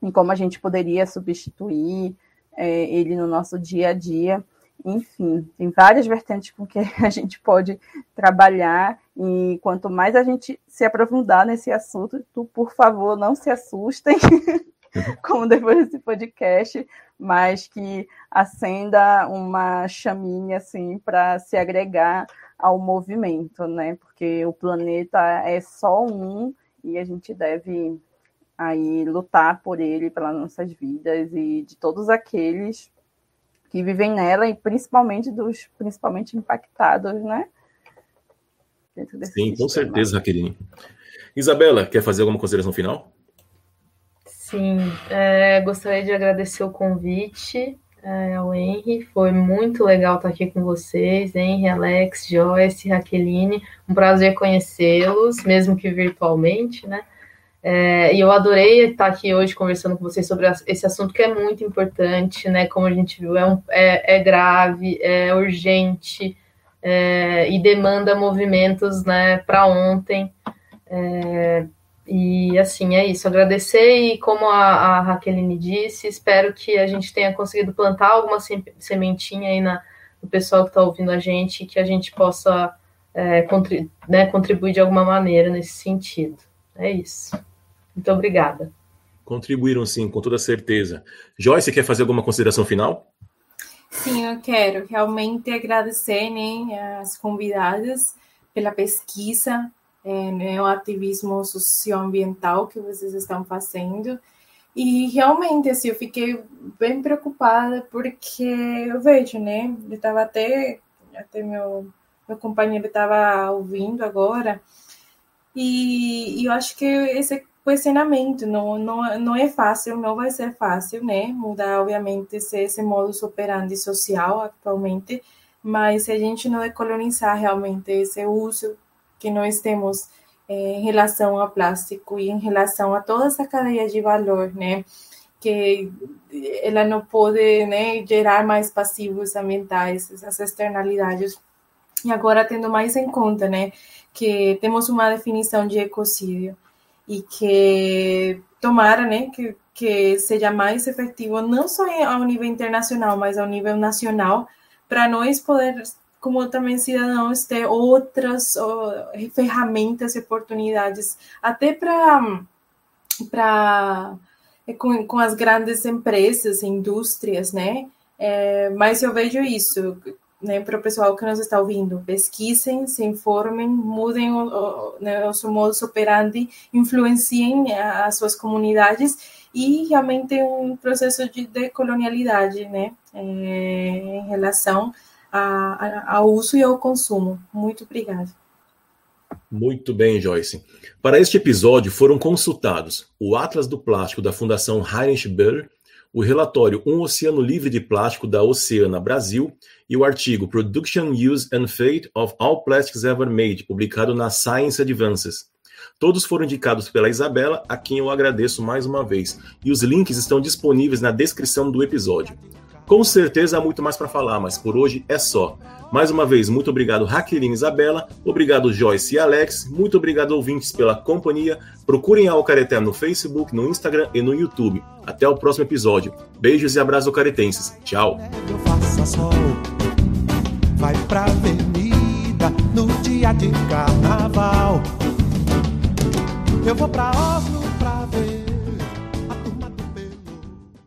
e como a gente poderia substituir é, ele no nosso dia a dia. Enfim, tem várias vertentes com que [laughs] a gente pode trabalhar e quanto mais a gente se aprofundar nesse assunto, tu, por favor, não se assustem, [laughs] como depois desse podcast, mas que acenda uma chaminha assim para se agregar ao movimento, né? Porque o planeta é só um e a gente deve aí lutar por ele, pelas nossas vidas e de todos aqueles que vivem nela e principalmente dos principalmente impactados, né? Sim, sistema. com certeza, Raqueline. Isabela, quer fazer alguma consideração final? Sim, é, gostaria de agradecer o convite é, ao Henry. Foi muito legal estar aqui com vocês, Henry, Alex, Joyce, Raqueline. Um prazer conhecê-los, mesmo que virtualmente, né? É, e eu adorei estar aqui hoje conversando com vocês sobre esse assunto que é muito importante, né? Como a gente viu, é, um, é, é grave, é urgente é, e demanda movimentos, né? Para ontem. É, e assim, é isso. Agradecer e, como a, a Raqueline disse, espero que a gente tenha conseguido plantar alguma sementinha aí na, no pessoal que está ouvindo a gente, que a gente possa é, contribuir, né, contribuir de alguma maneira nesse sentido. É isso. Muito obrigada. Contribuíram sim, com toda certeza. Joyce, quer fazer alguma consideração final? Sim, eu quero realmente agradecer né, as convidadas pela pesquisa, é, né, o ativismo socioambiental que vocês estão fazendo. E realmente, assim, eu fiquei bem preocupada porque eu vejo, né? Eu estava até, até meu, meu companheiro estava ouvindo agora, e, e eu acho que esse questionamento. Não, não, não é fácil, não vai ser fácil, né? Mudar, obviamente, esse, esse modus operandi social atualmente, mas se a gente não decolonizar realmente esse uso que nós temos eh, em relação ao plástico e em relação a toda essa cadeia de valor, né? Que ela não pode né, gerar mais passivos ambientais, essas externalidades. E agora, tendo mais em conta, né, que temos uma definição de ecocídio e que tomara, né, que, que seja mais efetivo, não só ao nível internacional, mas ao nível nacional, para nós poder, como também cidadãos, ter outras ferramentas e oportunidades, até para para com, com as grandes empresas, indústrias, né? É, mas eu vejo isso, né, para o pessoal que nos está ouvindo, pesquisem, se informem, mudem o, o, né, o seu modus operandi, influenciem as suas comunidades e realmente um processo de decolonialidade, né, é, em relação a, a, ao uso e ao consumo. Muito obrigada. Muito bem, Joyce. Para este episódio foram consultados o Atlas do Plástico da Fundação Heinrich Böll, o relatório Um Oceano Livre de Plástico da Oceana Brasil e o artigo Production, Use and Fate of All Plastics Ever Made, publicado na Science Advances. Todos foram indicados pela Isabela, a quem eu agradeço mais uma vez, e os links estão disponíveis na descrição do episódio. Com certeza há muito mais para falar, mas por hoje é só. Mais uma vez, muito obrigado Raqueline e Isabela, obrigado Joyce e Alex, muito obrigado ouvintes pela companhia. Procurem a Alcareté no Facebook, no Instagram e no YouTube. Até o próximo episódio. Beijos e abraços caretenses. Tchau. Vai pra avenida no dia de carnaval. Eu vou pra Oslo